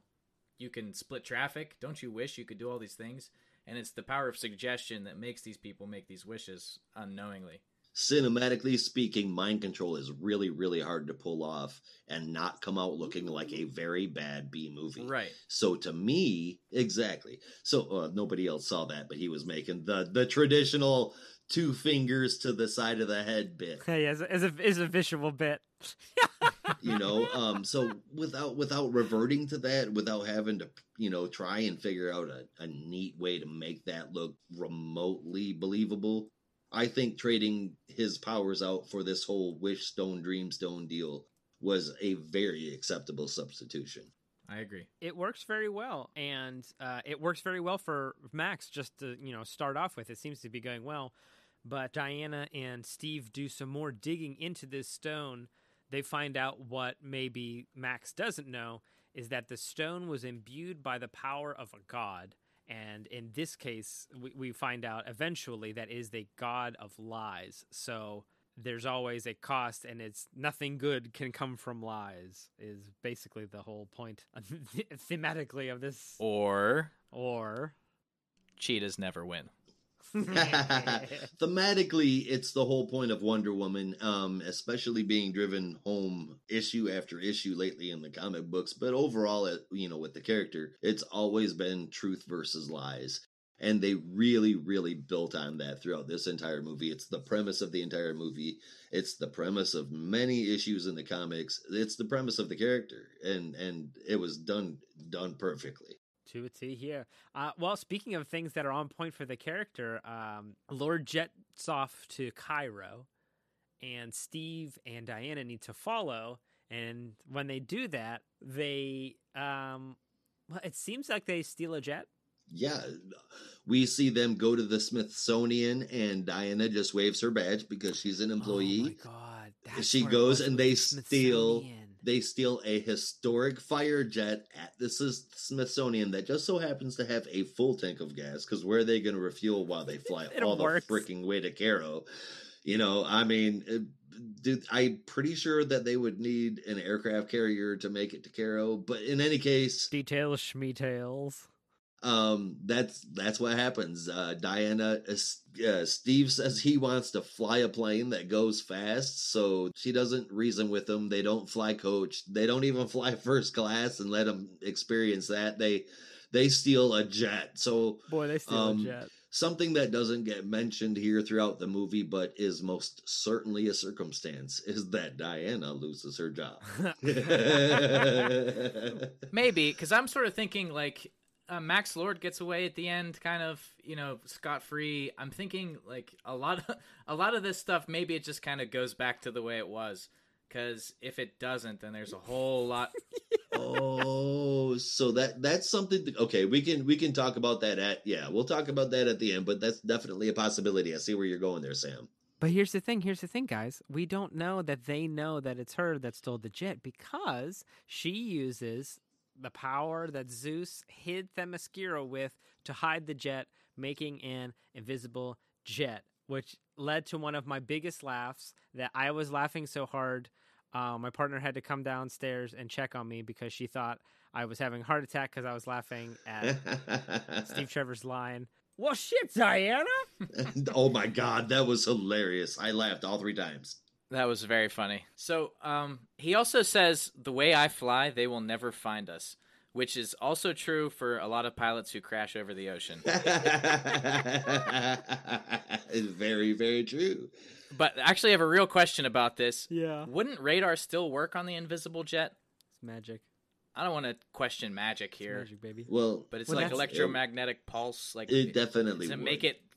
you can split traffic? Don't you wish you could do all these things? And it's the power of suggestion that makes these people make these wishes unknowingly. Cinematically speaking, mind control is really, really hard to pull off and not come out looking like a very bad B movie. Right. So to me, exactly. So uh, nobody else saw that, but he was making the the traditional two fingers to the side of the head bit. Hey, as a, as a is a visual bit. You know, um, so without without reverting to that, without having to you know try and figure out a, a neat way to make that look remotely believable. I think trading his powers out for this whole Wish Stone Dreamstone deal was a very acceptable substitution. I agree. it works very well and uh, it works very well for max just to you know start off with it seems to be going well But Diana and Steve do some more digging into this stone. They find out what maybe Max doesn't know is that the stone was imbued by the power of a god. And in this case, we, we find out eventually that is the god of lies. So there's always a cost, and it's nothing good can come from lies, is basically the whole point thematically of this. Or Or. cheetahs never win. Thematically, it's the whole point of Wonder Woman, um, especially being driven home issue after issue lately in the comic books. But overall, it, you know, with the character, it's always been truth versus lies. And they really, really built on that throughout this entire movie. It's the premise of the entire movie. It's the premise of many issues in the comics. It's the premise of the character, and and it was done done perfectly. To a T here. Uh, well, speaking of things that are on point for the character, um, Lord jets off to Cairo, and Steve and Diana need to follow. And when they do that, they, um, well, it seems like they steal a jet. yeah, we see them go to the Smithsonian, and Diana just waves her badge because she's an employee. Oh my god! That's She goes and they the steal-. They steal a historic fire jet at this is Smithsonian that just so happens to have a full tank of gas. Because where are they going to refuel while they fly all works. the freaking way to Cairo? You know, I mean, uh, dude, I'm pretty sure that they would need an aircraft carrier to make it to Cairo. But in any case, Details, schmetails. Um that's that's what happens. Uh diana uh, uh, steve says he wants to fly a plane that goes fast so she doesn't reason with him. They don't fly coach they don't even fly first class and let him experience that. They they steal a jet. So Boy, they steal Um, a jet. something that doesn't get mentioned here throughout the movie but is most certainly a circumstance is that diana loses her job. Maybe because I'm sort of thinking like uh, Max Lord gets away at the end, kind of you know scot free. I'm thinking like a lot of a lot of this stuff. Maybe it just kind of goes back to the way it was. Because if it doesn't, then there's a whole lot. oh, so that that's something. To, okay, we can we can talk about that at yeah, we'll talk about that at the end. But that's definitely a possibility. I see where you're going there, Sam. But here's the thing. Here's the thing, guys. We don't know that they know that it's her that stole the jet because she uses the power that Zeus hid Themyscira with to hide the jet, making an invisible jet, which led to one of my biggest laughs. That I was laughing so hard, uh, my partner had to come downstairs and check on me because she thought I was having a heart attack because I was laughing at Steve Trevor's line. Well, shit, Diana. oh my god, that was hilarious. I laughed all three times. That was very funny. So um, he also says, "The way I fly, they will never find us," which is also true for a lot of pilots who crash over the ocean. it's very, very true. but actually, I have a real question about this. Yeah, Wouldn't radar still work on the invisible jet? it's magic. I don't want to question magic It's here, magic, baby. Well, but it's Well, like that's- electromagnetic pulse. Like it definitely does it would. make it y-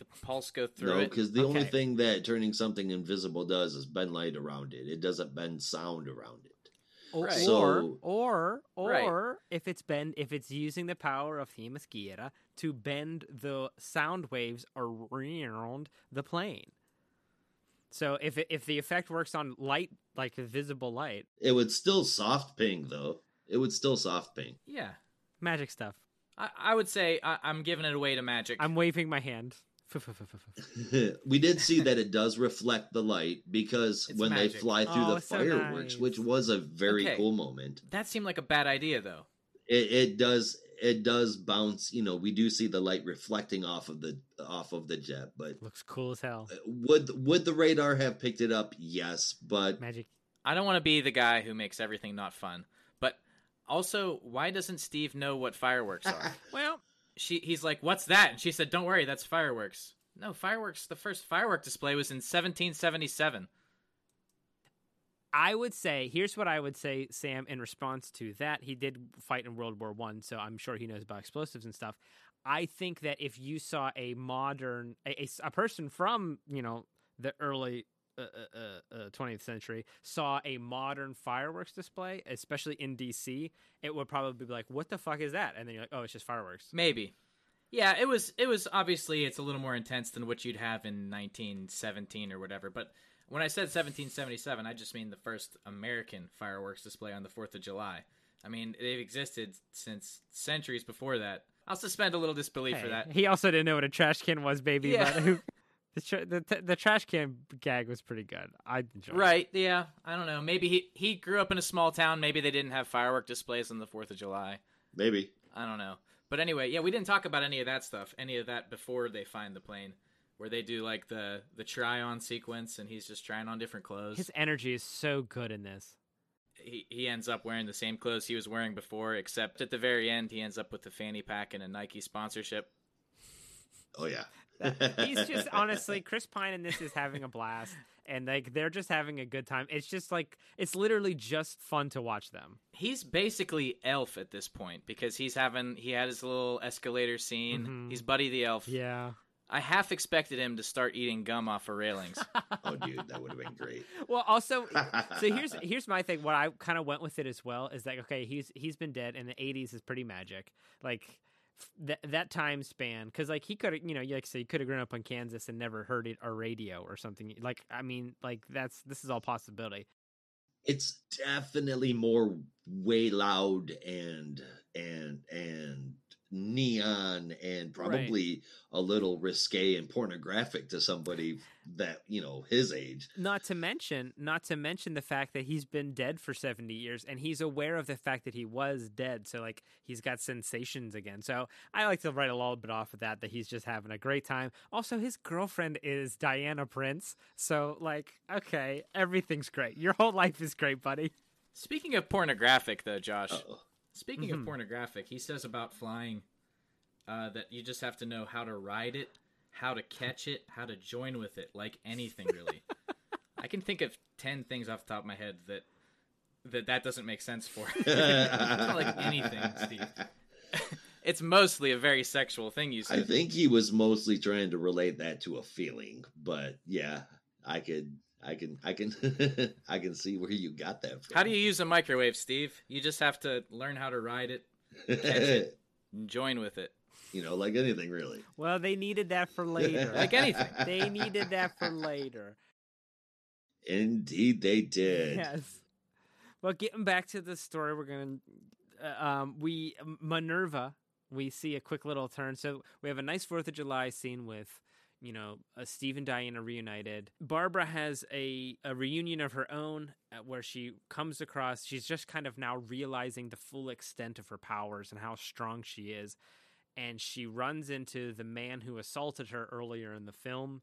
the pulse go through no, it? because the only thing that turning something invisible does is bend light around it. It doesn't bend sound around it. Or, Right. So- or, or, Right. if it's bend, if it's using the power of Themyscira to bend the sound waves around the plane. So if it, if the effect works on light, like visible light, It would still soft ping though. It would still soft ping. Yeah, magic stuff. I, I would say I, I'm giving it away to magic. I'm waving my hand. we did see that it does reflect the light because It's when magic. they fly through Oh, the so fireworks, nice. which was a very Okay. cool moment. That seemed like a bad idea, though. It, it does it does bounce. You know, we do see the light reflecting off of the off of the jet, but Looks cool as hell. Uh, would would the radar have picked it up? Yes, but Magic. I don't want to be the guy who makes everything not fun, but also, why doesn't Steve know what fireworks are? Well, she he's like, "What's that?" And she said, "Don't worry, that's fireworks." No, fireworks. The first firework display was in 1777. I would say here's what I would say, Sam, in response to that. He did fight in World War One, so I'm sure he knows about explosives and stuff. I think that if you saw a modern a a person from you know the early uh, uh, uh, 20th century saw a modern fireworks display, especially in DC, it would probably be like, "What the fuck is that?" And then you're like, "Oh, it's just fireworks." Maybe. Yeah, it was. It was obviously it's a little more intense than what you'd have in 1917 or whatever. But when I said 1777, I just mean the first American fireworks display on the Fourth of July. I mean, they've existed since centuries before that. I'll suspend a little disbelief Hey, for that. He also didn't know what a trash can was, baby. Yeah. But who, the, tra- the the the trash can gag was pretty good. I enjoyed. it. Right? Yeah. I don't know. Maybe he he grew up in a small town. Maybe they didn't have firework displays on the Fourth of July. Maybe. I don't know. But anyway, yeah, we didn't talk about any of that stuff, any of that before they find the plane, where they do like the the try on sequence, and he's just trying on different clothes. His energy is so good in this. he he ends up wearing the same clothes he was wearing before, except at the very end, he ends up with the fanny pack and a Nike sponsorship. Oh yeah. He's just honestly, Chris Pine in this is having a blast, and like they're just having a good time. It's just like it's literally just fun to watch them. He's basically Elf at this point because he's having he had his little escalator scene. Mhm. He's Buddy the Elf. Yeah. I half expected him to start eating gum off of railings. oh dude, that would have been great. Well, also, so here's here's my thing. What I kind of went with it as well is like, okay, he's he's been dead, and the '80s is pretty magic. Like f- that that time span, because like he could you know, like say, he could have grown up in Kansas and never heard it or radio or something. Like, I mean, like that's this is all possibility. it's definitely more way loud and and and neon and probably a little risque and pornographic to somebody that you know his age Not to mention, not to mention the fact that he's been dead for 70 years and he's aware of the fact that he was dead. So like he's got sensations again. So I like to write a little bit off of that that he's just having a great time. Also, his girlfriend is Diana Prince. So like, okay, everything's great. Your whole life is great, buddy. Speaking of pornographic, though, Josh. Uh-oh. Speaking Mhm. of pornographic, he says about flying uh, that you just have to know how to ride it, how to catch it, how to join with it, like anything really. I can think of ten things off the top of my head that that that doesn't make sense for. it's not like anything, Steve. It's mostly a very sexual thing you say. I think he was mostly trying to relate that to a feeling, but yeah, I could, I can, I can, I can see where you got that from. How do you use a microwave, Steve? You just have to learn how to ride it, it. and join with it. you know, like anything really. Well, they needed that for later. Like anything. they needed that for later. Indeed, they did. Yes. Well, getting back to the story, we're gonna uh, um, we Minerva. We see a quick little turn. So we have a nice Fourth of July scene with you know uh, Steve and Diana reunited. Barbara has a a reunion of her own uh, where she comes across. She's just kind of now realizing the full extent of her powers and how strong she is. And she runs into the man who assaulted her earlier in the film.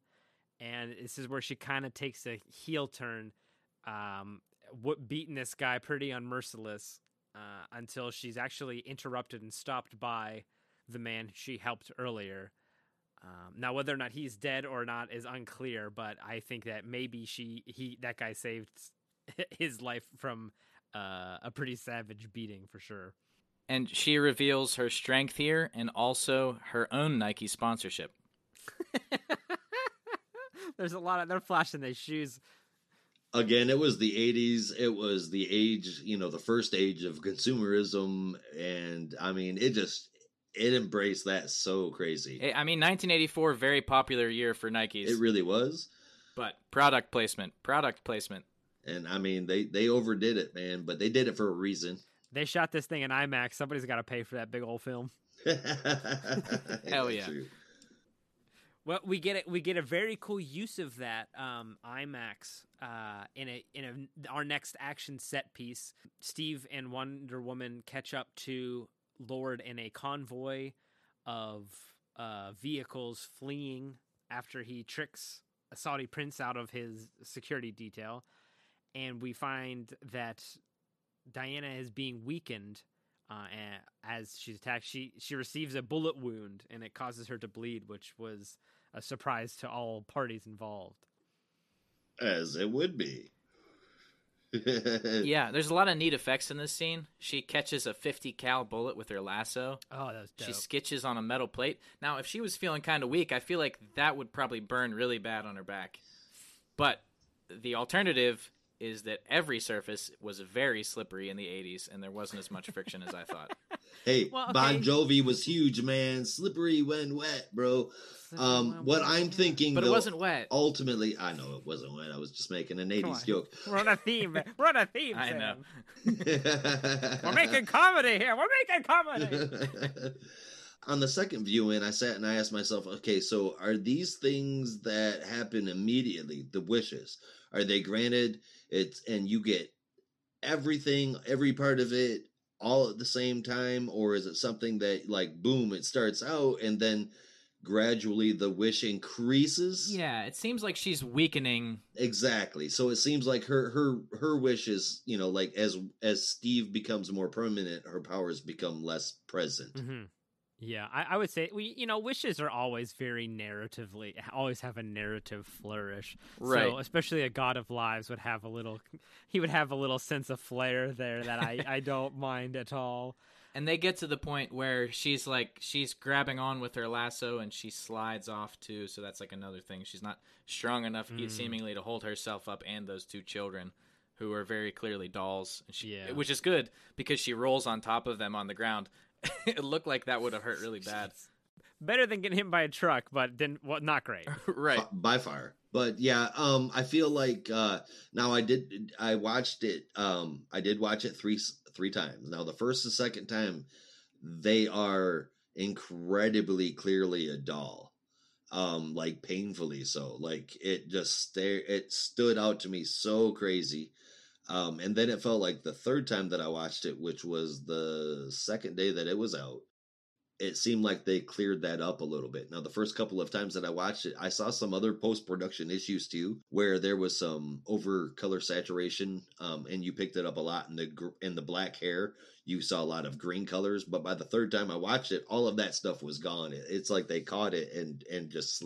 And this is where she kind of takes a heel turn um, what beating this guy pretty unmerciless uh, until she's actually interrupted and stopped by the man she helped earlier. Um, now, whether or not he's dead or not is unclear, but I think that maybe she he that guy saved his life from uh, a pretty savage beating for sure. And she reveals her strength here and also her own Nike sponsorship. There's a lot of they're flashing their shoes. Again, it was the 80s. It was the age, you know, the first age of consumerism. And I mean, it just, it embraced that so crazy. I mean, 1984, very popular year for Nikes. It really was. but product placement, product placement. And I mean, they, they overdid it, man, but they did it for a reason. They shot this thing in IMAX. Somebody's got to pay for that big old film. Hell yeah. True. Well, we get it. We get a very cool use of that um, IMAX uh, in a in a, our next action set piece. Steve and Wonder Woman catch up to Lord in a convoy of uh, vehicles fleeing after he tricks a Saudi prince out of his security detail, and we find that Diana is being weakened. Uh, as she's attacked, she she receives a bullet wound, and it causes her to bleed, which was a surprise to all parties involved. As it would be. Yeah, there's a lot of neat effects in this scene. She catches a 50 cal bullet with her lasso. Oh, that was dope. She sketches on a metal plate. Now, if she was feeling kind of weak, I feel like that would probably burn really bad on her back. But the alternative is that every surface was very slippery in the 80s and there wasn't as much friction as I thought. Hey, Well, Bon okay. Jovi was huge, man. Slippery when wet, bro. Um, what I'm thinking, But it though, wasn't wet. Ultimately, I know it wasn't wet. I was just making an '80s joke. We're on a theme. We're on a theme. I know. We're making comedy here. We're making comedy. on the second viewing, I sat and I asked myself, okay, so are these things that happen immediately, the wishes, are they granted? It's and you get everything, every part of it, all at the same time, or is it something that like boom, it starts out and then gradually the wish increases? Yeah, it seems like she's weakening. Exactly. So it seems like her her her wish is, you know, like as as Steve becomes more permanent, her powers become less present. hmm Yeah, I, I would say we, you know, wishes are always very narratively, always have a narrative flourish. Right. So, especially a god of lives would have a little, he would have a little sense of flair there that I, I don't mind at all. And they get to the point where she's like she's grabbing on with her lasso and she slides off too, so that's like another thing. She's not strong enough Mm. seemingly to hold herself up and those two children who are very clearly dolls. And She, Yeah. Which is good because she rolls on top of them on the ground. it looked like that would have hurt really bad. Better than getting hit by a truck, but then well, not great. right. By far but yeah um i feel like uh now i did i watched it um i did watch it three three times now the first and second time they are incredibly clearly a doll um like painfully so like it just stare it stood out to me so crazy um and then it felt like the third time that i watched it which was the second day that it was out it seemed like they cleared that up a little bit. Now, the first couple of times that I watched it, I saw some other post production issues too, where there was some over color saturation, um, and you picked it up a lot in the gr- in the black hair. You saw a lot of green colors, but by the third time I watched it, all of that stuff was gone. It, it's like they caught it and and just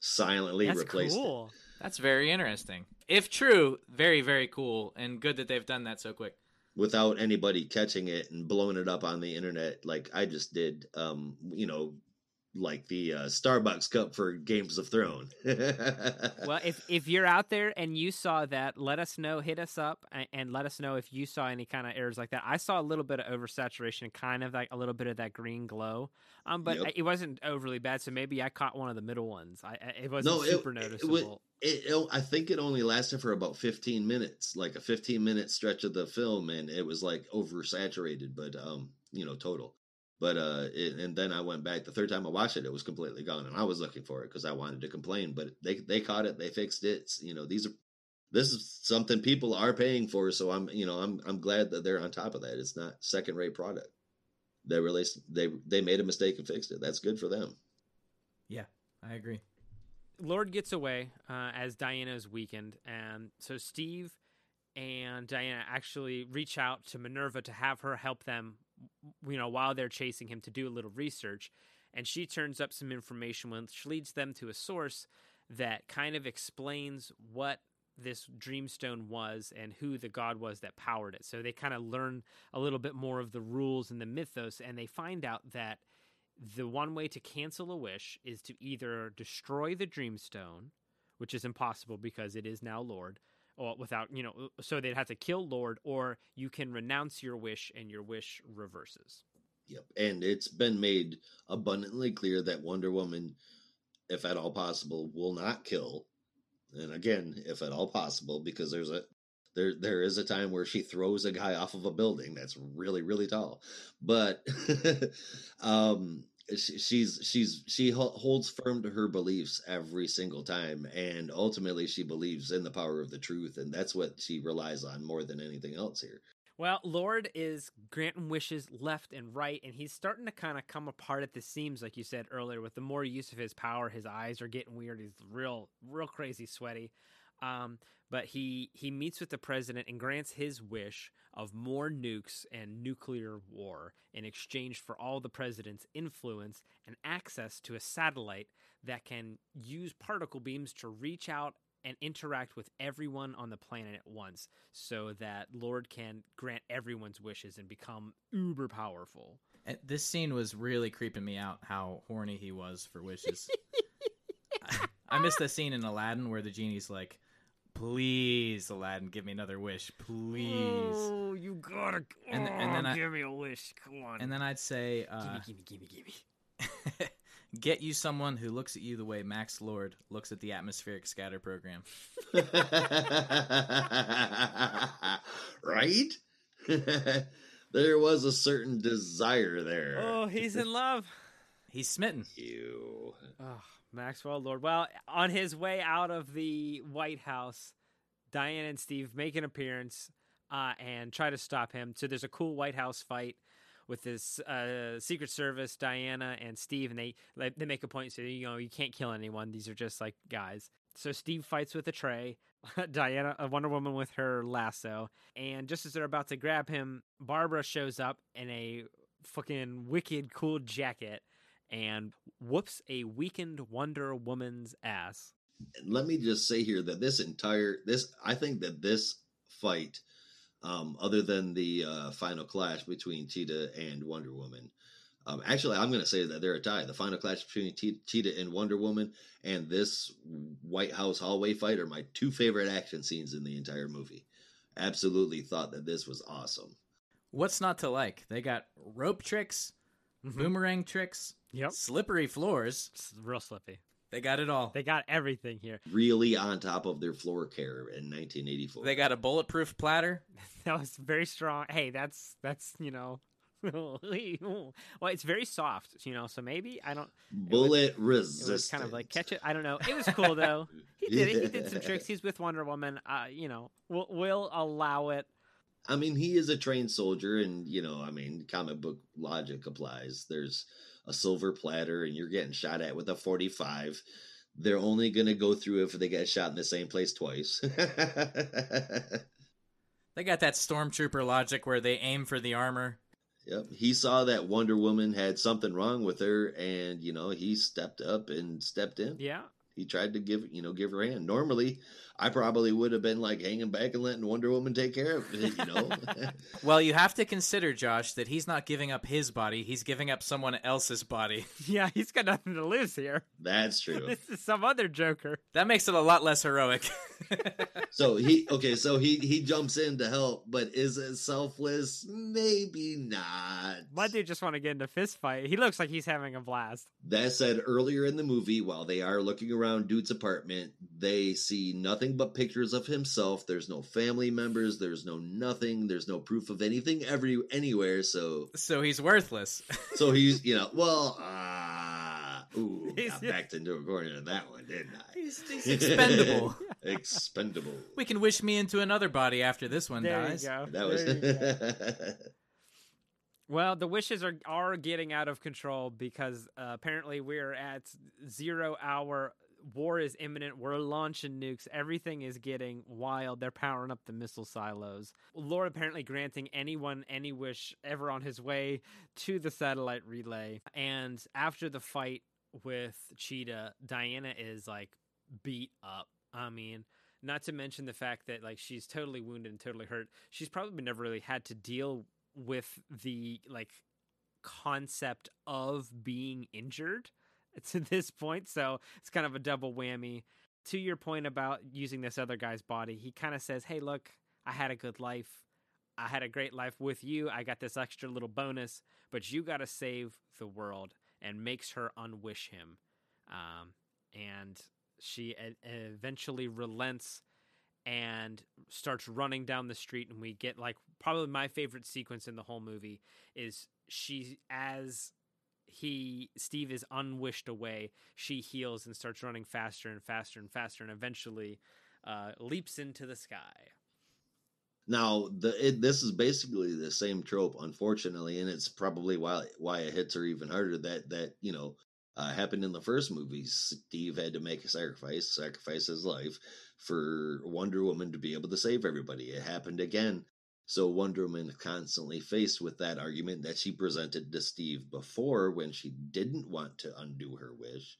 silently That's replaced cool. That's very interesting. If true, very very cool and good that they've done that so quick. without anybody catching it and blowing it up on the internet, like I just did. Um, you know. Like the uh, Starbucks cup for Games of Thrones. Well, if if you're out there and you saw that, let us know. Hit us up and, and let us know if you saw any kind of errors like that. I saw a little bit of oversaturation, kind of like a little bit of that green glow, um, but Yep. it wasn't overly bad. So maybe I caught one of the middle ones. I, I it wasn't No, super it noticeable. it, it- I think it only lasted for about 15 minutes, like a 15 minute stretch of the film, and it was like oversaturated, but um, you know, total. But uh, it, and then I went back the third time I watched it, it was completely gone, and I was looking for it because I wanted to complain, but they they caught it, they fixed it. You know, these are this is something people are paying for, so I'm you know I'm I'm glad that they're on top of that. It's not second rate product. They released they they made a mistake and fixed it. That's good for them. Yeah, I agree. Lord gets away uh, as Diana is weakened, and so Steve and Diana actually reach out to Minerva to have her help them, you know, while they're chasing him to do a little research. And she turns up some information, which leads them to a source that kind of explains what this dreamstone was and who the god was that powered it. So they kind of learn a little bit more of the rules and the mythos, and they find out that the one way to cancel a wish is to either destroy the dreamstone, which is impossible because it is now Lord, or without, you know, so they'd have to kill Lord, or you can renounce your wish and your wish reverses. Yep. And it's been made abundantly clear that Wonder Woman, if at all possible, will not kill. And again, if at all possible, because there's a there there is a time where she throws a guy off of a building that's really really tall, but um, she's she's she holds firm to her beliefs every single time, and ultimately she believes in the power of the truth, and that's what she relies on more than anything else here. Well, Lord is granting wishes left and right, and he's starting to kind of come apart at the seams, like you said earlier. With the more use of his power, his eyes are getting weird. He's real, real crazy sweaty. Um, but he he meets with the president and grants his wish of more nukes and nuclear war in exchange for all the president's influence and access to a satellite that can use particle beams to reach out and interact with everyone on the planet at once so that Lord can grant everyone's wishes and become uber powerful. This scene was really creeping me out. How horny he was for wishes. I missed the scene in Aladdin where the genie's like, please, Aladdin, give me another wish, please. Oh, you gotta. And- and then oh, I- give me a wish. Come on. And then I'd say, uh, gimme, gimme, gimme, gimme. get you someone who looks at you the way Max Lord looks at the atmospheric scatter program. right? there was a certain desire there. Oh, he's in love. He's smitten. Ew. Oh, Maxwell Lord. Well, on his way out of the White House, Diane and Steve make an appearance uh, and try to stop him. So there's a cool White House fight with this uh, Secret Service, Diana and Steve, and they they make a point. So you know you can't kill anyone. These are just like guys. So Steve fights with a tray. Diana, a Wonder Woman, with her lasso, and just as they're about to grab him, Barbara shows up in a fucking wicked cool jacket and whoops a weakened Wonder Woman's ass. let me just say here that this entire this I think that this fight, um, other than the uh, final clash between Cheetah and Wonder Woman, um, actually I'm going to say that they're a tie. The final clash between Che- Cheetah and Wonder Woman and this White House hallway fight are my two favorite action scenes in the entire movie. Absolutely thought that this was awesome. What's not to like? They got rope tricks, boomerang tricks, Yep. slippery floors. It's real slippy. They got it all. They got everything here. Really on top of their floor care in 1984. They got a bulletproof platter. That was very strong. Hey, that's that's you know, well, it's very soft, you know. So maybe I don't. Bullet It resistant. was kind of like catch it. I don't know. It was cool though. He did it. He did some tricks. He's with Wonder Woman. Uh, you know, we'll we'll allow it. I mean, he is a trained soldier, and you know, I mean, comic book logic applies. There's a silver platter, and you're getting shot at with a 45. They're only going to go through if they get shot in the same place twice. They got that stormtrooper logic where they aim for the armor. yep, he saw that Wonder Woman had something wrong with her, and you know, he stepped up and stepped in. Yeah. He tried to give you know give her a hand. Normally, I probably would have been like hanging back and letting Wonder Woman take care of it. You know. Well, you have to consider, Josh, that he's not giving up his body; he's giving up someone else's body. Yeah. He's got nothing to lose here. That's true. This is some other Joker. That makes it a lot less heroic. So he okay, so he he jumps in to help, but is it selfless? Maybe not. My dude just want to get into fist fight. He looks like he's having a blast. That said, earlier in the movie, while they are looking around Dude's apartment, they see nothing but pictures of himself. There's no family members. There's no nothing. There's no proof of anything every anywhere. So so he's worthless. so he's you know well ah ooh He's- got backed into a corner in that one, didn't I? he's, he's expendable. Expendable. we can wish me into another body after this one There dies. you go. That was. There you. Well, the wishes are are getting out of control because uh, apparently we're at zero hour. War is imminent. We're launching nukes. Everything is getting wild. They're powering up the missile silos. Lord apparently granting anyone any wish ever on his way to the satellite relay. And after the fight with Cheetah, Diana is like beat up. I mean, not to mention the fact that like she's totally wounded and totally hurt. She's probably never really had to deal with the like concept of being injured to this point so it's kind of a double whammy. To your point about using this other guy's body he kind of says hey look i had a good life. I had a great life with you. I got this extra little bonus but you got to save the world and makes her unwish him. Um, and she eventually relents and starts running down the street and we get like probably my favorite sequence in the whole movie is she as he Steve is unwished away she heals and starts running faster and faster and faster and eventually uh, leaps into the sky Now, the it, this is basically the same trope, unfortunately, and it's probably why why it hits her even harder. That that you know uh, happened in the first movie. Steve had to make a sacrifice, sacrifice his life for Wonder Woman to be able to save everybody. It happened again. So Wonder Woman is constantly faced with that argument that she presented to Steve before when she didn't want to undo her wish.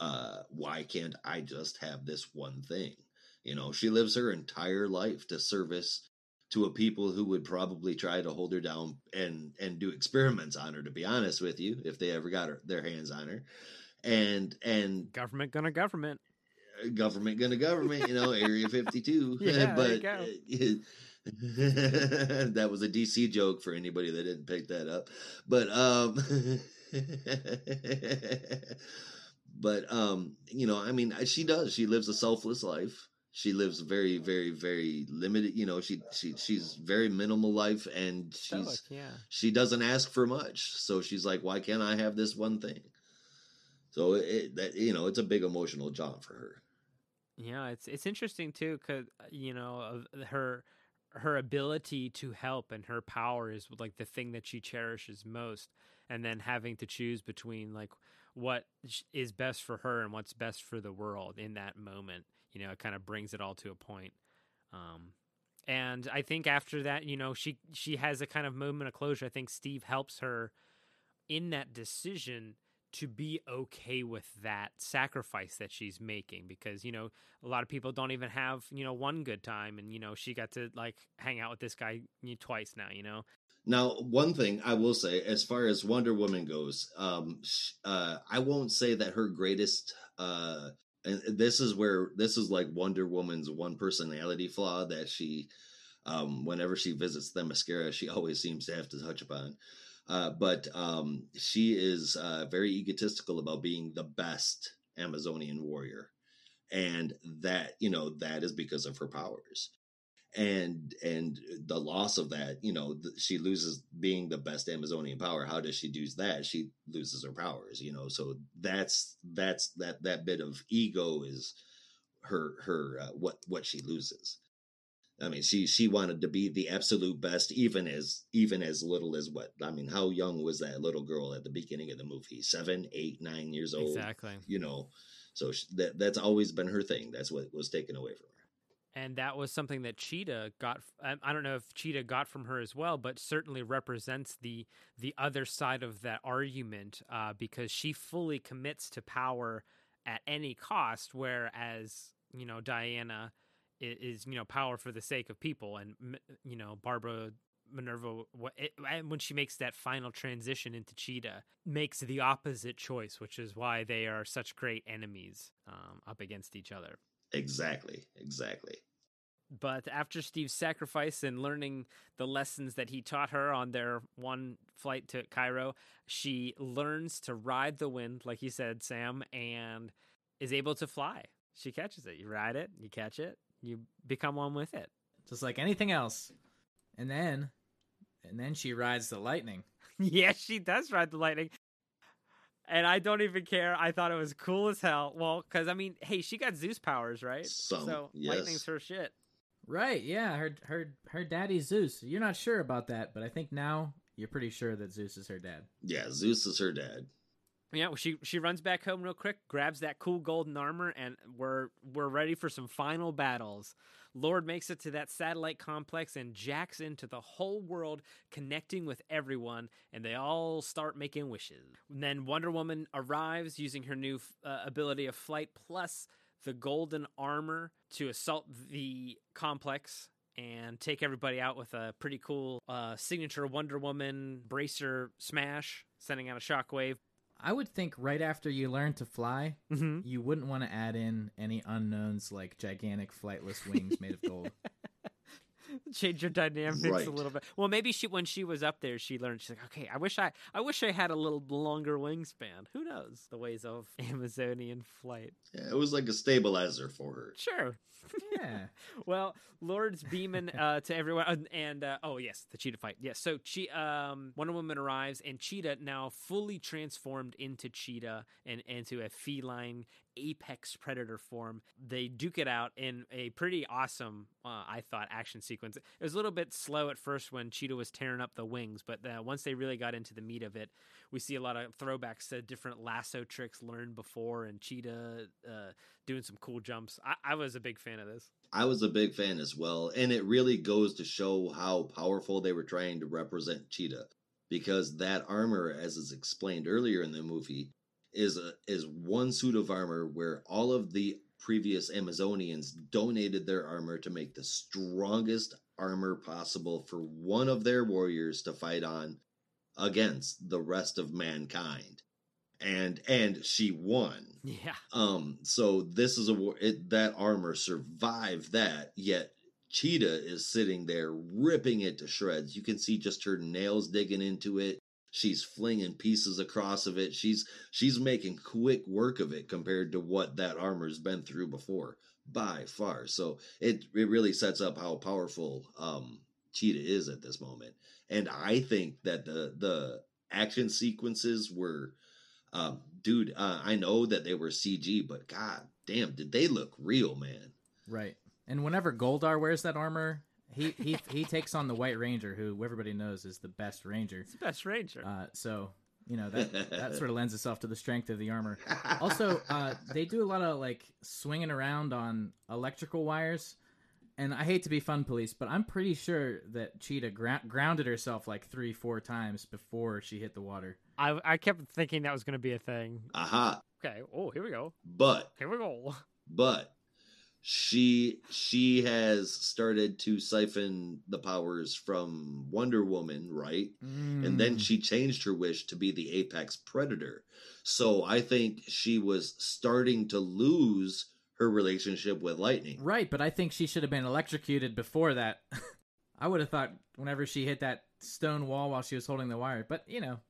Uh, why can't I just have this one thing? You know, she lives her entire life to service to a people who would probably try to hold her down and and do experiments on her. To be honest with you, if they ever got her, their hands on her, and and government gonna government government gonna government, you know, Area 52. Yeah, there you but go. that was a DC joke for anybody that didn't pick that up. But um but um you know, I mean, she does. She lives a selfless life. She lives very very very limited, you know, she she she's very minimal life and she's Stoic, yeah. she doesn't ask for much. So she's like, why can't I have this one thing? So it, that you know, it's a big emotional job for her. Yeah, it's it's interesting too, cause you know her her ability to help and her power is like the thing that she cherishes most, and then having to choose between like what is best for her and what's best for the world in that moment. You know, it kind of brings it all to a point. Um, and I think after that, you know, she she has a kind of moment of closure. I think Steve helps her in that decision to be okay with that sacrifice that she's making because you know a lot of people don't even have you know one good time and you know she got to like hang out with this guy twice now you know Now, one thing I will say, as far as Wonder Woman goes, um, uh, I won't say that her greatest, uh, and this is where this is like Wonder Woman's one personality flaw that she, um, whenever she visits Themyscira, she always seems to have to touch upon. Uh, but um, she is uh, very egotistical about being the best Amazonian warrior, and that you know that is because of her powers. And and the loss of that you know th- she loses being the best amazonian power. How does she do that? She loses her powers you know? So that's that's that that bit of ego is her her uh, what what she loses i mean she she wanted to be the absolute best even as even as little as what i mean how young was that little girl at the beginning of the movie? Seven eight nine years old exactly. you know? So she, that that's always been her thing. That's what was taken away from her. And that was something that cheetah got I- don't know if cheetah got from her as well but certainly represents the the other side of that argument uh, because she fully commits to power at any cost whereas you know diana is you know power for the sake of people and you know barbara minerva it, when she makes that final transition into cheetah makes the opposite choice which is why they are such great enemies um, up against each other exactly exactly but after Steve's sacrifice and learning the lessons that he taught her on their one flight to Cairo, she learns to ride the wind, like you said, Sam, and is able to fly. She catches it. You ride it, you catch it, you become one with it. just like anything else. And then, and then she rides the lightning. yeah, she does ride the lightning. And I don't even care. I thought it was cool as hell. Well, because I mean, hey, she got Zeus powers, right? Some, so yes. lightning's her shit. Right? Yeah, her her her daddy's Zeus. You're not sure about that, but I think now you're pretty sure that Zeus is her dad. Yeah, Zeus is her dad. Yeah, well, she she runs back home real quick, grabs that cool golden armor, and we're we're ready for some final battles. Lord makes it to that satellite complex and jacks into the whole world, connecting with everyone, and they all start making wishes. And then Wonder Woman arrives using her new uh, ability of flight plus the golden armor to assault the complex and take everybody out with a pretty cool uh, signature Wonder Woman bracer smash, sending out a shockwave. I would think right after you learn to fly, Mm-hmm. you wouldn't want to add in any unknowns like gigantic flightless wings made of gold. change your dynamics Right. a little bit. Well, maybe she when she was up there, she learned. She's like, okay, I wish I, I wish I had a little longer wingspan. Who knows the ways of Amazonian flight? Yeah, it was like a stabilizer for her. Sure. Yeah. Well, Lord's beaming uh, to everyone, and uh, oh yes, the cheetah fight. Yes, so che- um, Wonder Woman arrives, and Cheetah now fully transformed into Cheetah and into a feline apex predator form. They duke it out in a pretty awesome, uh, I thought, action sequence. It was a little bit slow at first when Cheetah was tearing up the wings, but uh, once they really got into the meat of it, we see a lot of throwbacks to different lasso tricks learned before, and Cheetah uh, doing some cool jumps. I, I was a big fan of this. I was a big fan as well, and it really goes to show how powerful they were trying to represent Cheetah, because that armor, as is explained earlier in the movie, is a, is one suit of armor where all of the previous Amazonians donated their armor to make the strongest armor possible for one of their warriors to fight on against the rest of mankind. and and she won. Yeah. Um, so this is a war it, that armor survived that, yet Cheetah is sitting there ripping it to shreds. You can see just her nails digging into it. She's flinging pieces across of it. She's she's making quick work of it compared to what that armor's been through before by far. So it it really sets up how powerful um Cheetah is at this moment. And I think that the the action sequences were um dude, uh, I know that they were CG, but god damn, did they look real, man. Right. And whenever Goldar wears that armor, he he he takes on the White Ranger, who everybody knows is the best Ranger. It's the best ranger. Uh, so you know that that sort of lends itself to the strength of the armor. Also, uh, they do a lot of like swinging around on electrical wires. And I hate to be fun police, but I'm pretty sure that Cheetah gra- grounded herself like three, four times before she hit the water. I I kept thinking that was going to be a thing. Aha. Okay. Oh, here we go. But Here we go. but she she has started to siphon the powers from Wonder Woman, right? And Mm. then she changed her wish to be the apex predator. So I think she was starting to lose her relationship with Lightning. Right, but I think she should have been electrocuted before that. I would have thought whenever she hit that stone wall while she was holding the wire, but you know,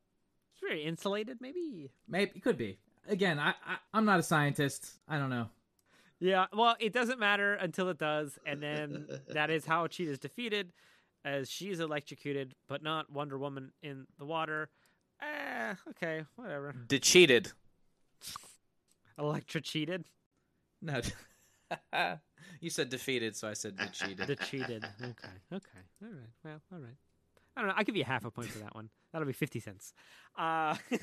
It's very insulated, maybe. maybe it could be. Again, I, I I'm not a scientist. I don't know. Yeah. Well, it doesn't matter until it does, and then that is how Cheetah is defeated, as she is electrocuted, but not Wonder Woman in the water. Eh, okay, whatever. De cheated. Electra cheated. No. you said defeated, so I said cheated. The cheated. Okay. Okay. All right. Well. All right. I don't know. I'll give you half a point for that one. That'll be fifty cents. Uh,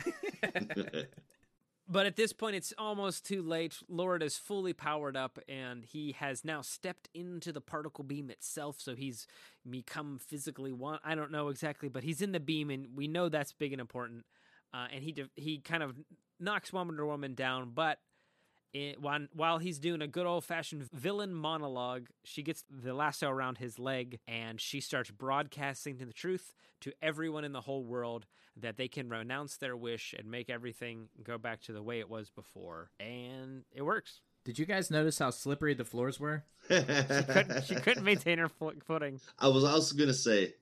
but at this point, it's almost too late. Lord is fully powered up, and he has now stepped into the particle beam itself. So he's become physically one. I don't know exactly, but he's in the beam, and we know that's big and important. Uh, and he de- he kind of knocks Wonder Woman down, but it, while, while he's doing a good old fashioned villain monologue, she gets the lasso around his leg and she starts broadcasting the truth to everyone in the whole world that they can renounce their wish and make everything go back to the way it was before. And it works. Did you guys notice how slippery the floors were? She couldn't, she couldn't maintain her footing. I was also gonna say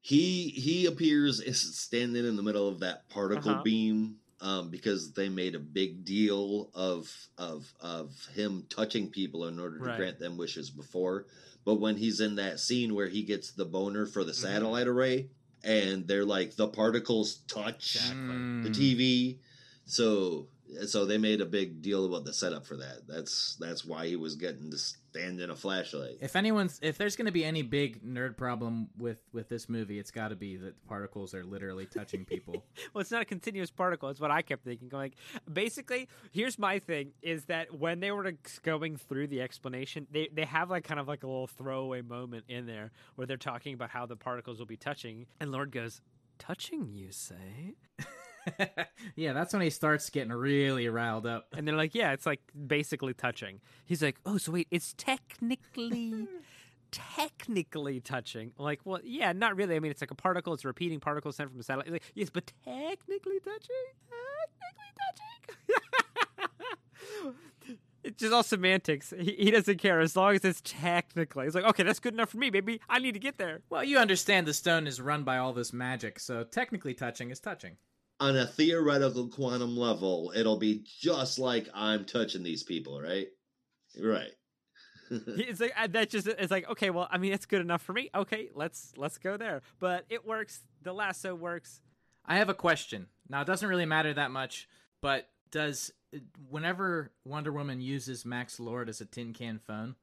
he he appears is standing in the middle of that particle Uh-huh. beam um, because they made a big deal of of of him touching people in order to Right. grant them wishes before. But when he's in that scene where he gets the boner for the Mhm. satellite array, and they're like the particles touch Exactly. Mm. the TV, so so they made a big deal about the setup for that. That's that's why he was getting to stand in a flashlight. If anyone's, if there's going to be any big nerd problem with with this movie, it's got to be that particles are literally touching people. Well, it's not a continuous particle. It's what I kept thinking. Like, basically, here's my thing: is that when they were going through the explanation, they they have like kind of like a little throwaway moment in there where they're talking about how the particles will be touching, and Lord goes, "Touching, you say?" yeah, that's when he starts getting really riled up. And they're like, "Yeah, it's like basically touching." He's like, "Oh, so wait, it's technically." Technically touching, like, well, yeah, not really. I mean, it's like a particle. It's a repeating particle sent from a satellite. Like, yes, but technically touching, technically touching. it's just all semantics. He, he doesn't care as long as it's technically. He's like, okay, that's good enough for me, baby. I need to get there. Well, you understand the stone is run by all this magic, so technically touching is touching. On a theoretical quantum level, it'll be just like I'm touching these people, right? Right. It's like uh, that. Just it's like, okay, well, I mean, it's good enough for me. Okay, let's let's go there. But it works. The lasso works. I have a question. Now, it doesn't really matter that much, but does whenever Wonder Woman uses Max Lord as a tin can phone,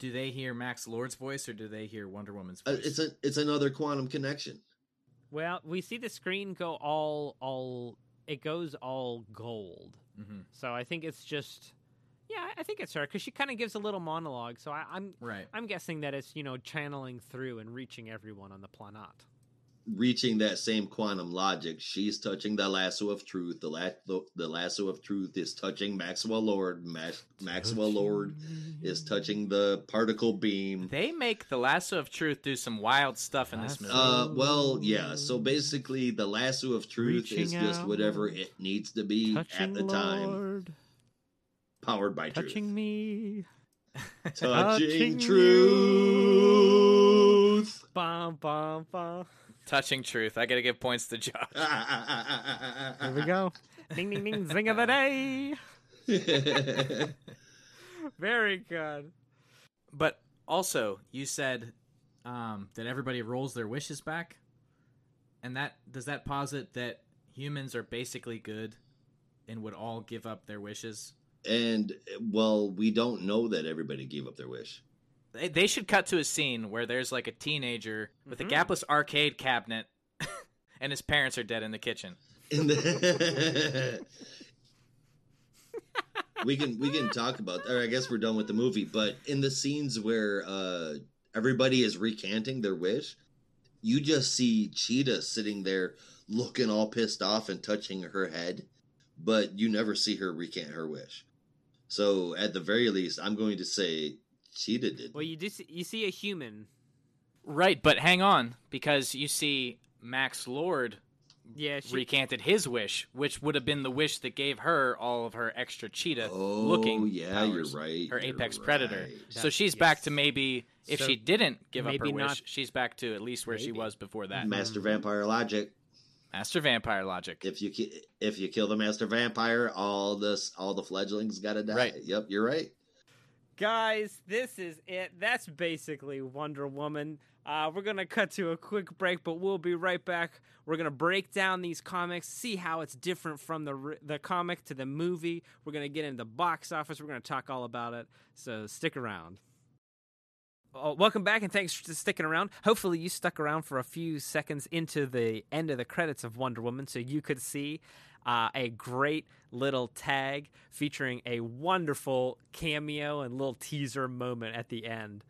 do they hear Max Lord's voice or do they hear Wonder Woman's Uh, voice? it's a it's another quantum connection. Well, we see the screen go all all. It goes all gold. Mhm. So I think it's just. Yeah, I think it's her because she kind of gives a little monologue. So I, I'm Right. I'm guessing that it's you know channeling through and reaching everyone on the planet. Reaching that same quantum logic, she's touching the lasso of truth. The, la- the, the lasso of truth is touching Maxwell Lord. Max- Maxwell Lord is touching the particle beam. They make the lasso of truth do some wild stuff in this movie. Uh, well, yeah. So basically, the lasso of truth is just out, whatever it needs to be touching at the time, Lord, powered by truth. touching truth. me. Touching Touching truth. Bum, bum, bum. Touching truth. I gotta give points to Josh. Here we go. ding, ding, ding. Zing of the day. Very good. But also, you said um, that everybody rolls their wishes back, and that does that posit that humans are basically good and would all give up their wishes? and well, we don't know that everybody gave up their wish. They, they should cut to a scene where there's like a teenager with Mhm. a gapless arcade cabinet, and his parents are dead in the kitchen. In the- we can we can talk about or I guess we're done with the movie, but in the scenes where uh everybody is recanting their wish, you just see Cheetah sitting there looking all pissed off and touching her head, but you never see her recant her wish. So at the very least, I'm going to say Cheetah did. Well, you do see, you see a human. Right, but hang on, because you see Max Lord Yeah, she, recanted his wish, which would have been the wish that gave her all of her extra cheetah oh, looking yeah, powers, you're right. her you're apex predator. right. So That- she's back to maybe if So she didn't give up her maybe wish, not- she's back to at least where she was before that. Master Vampire logic. Master Vampire logic. If you ki- if you kill the master vampire, all this all the fledglings got to die. Right. Yep, you're right. Guys, this is it. That's basically Wonder Woman. Uh, we're gonna cut to a quick break, but we'll be right back. We're gonna break down these comics, see how it's different from the the comic to the movie. We're gonna get into the box office. We're gonna talk all about it. So stick around. Oh, welcome back, and thanks for sticking around. Hopefully, you stuck around for a few seconds into the end of the credits of Wonder Woman, so you could see uh, a great little tag featuring a wonderful cameo and little teaser moment at the end.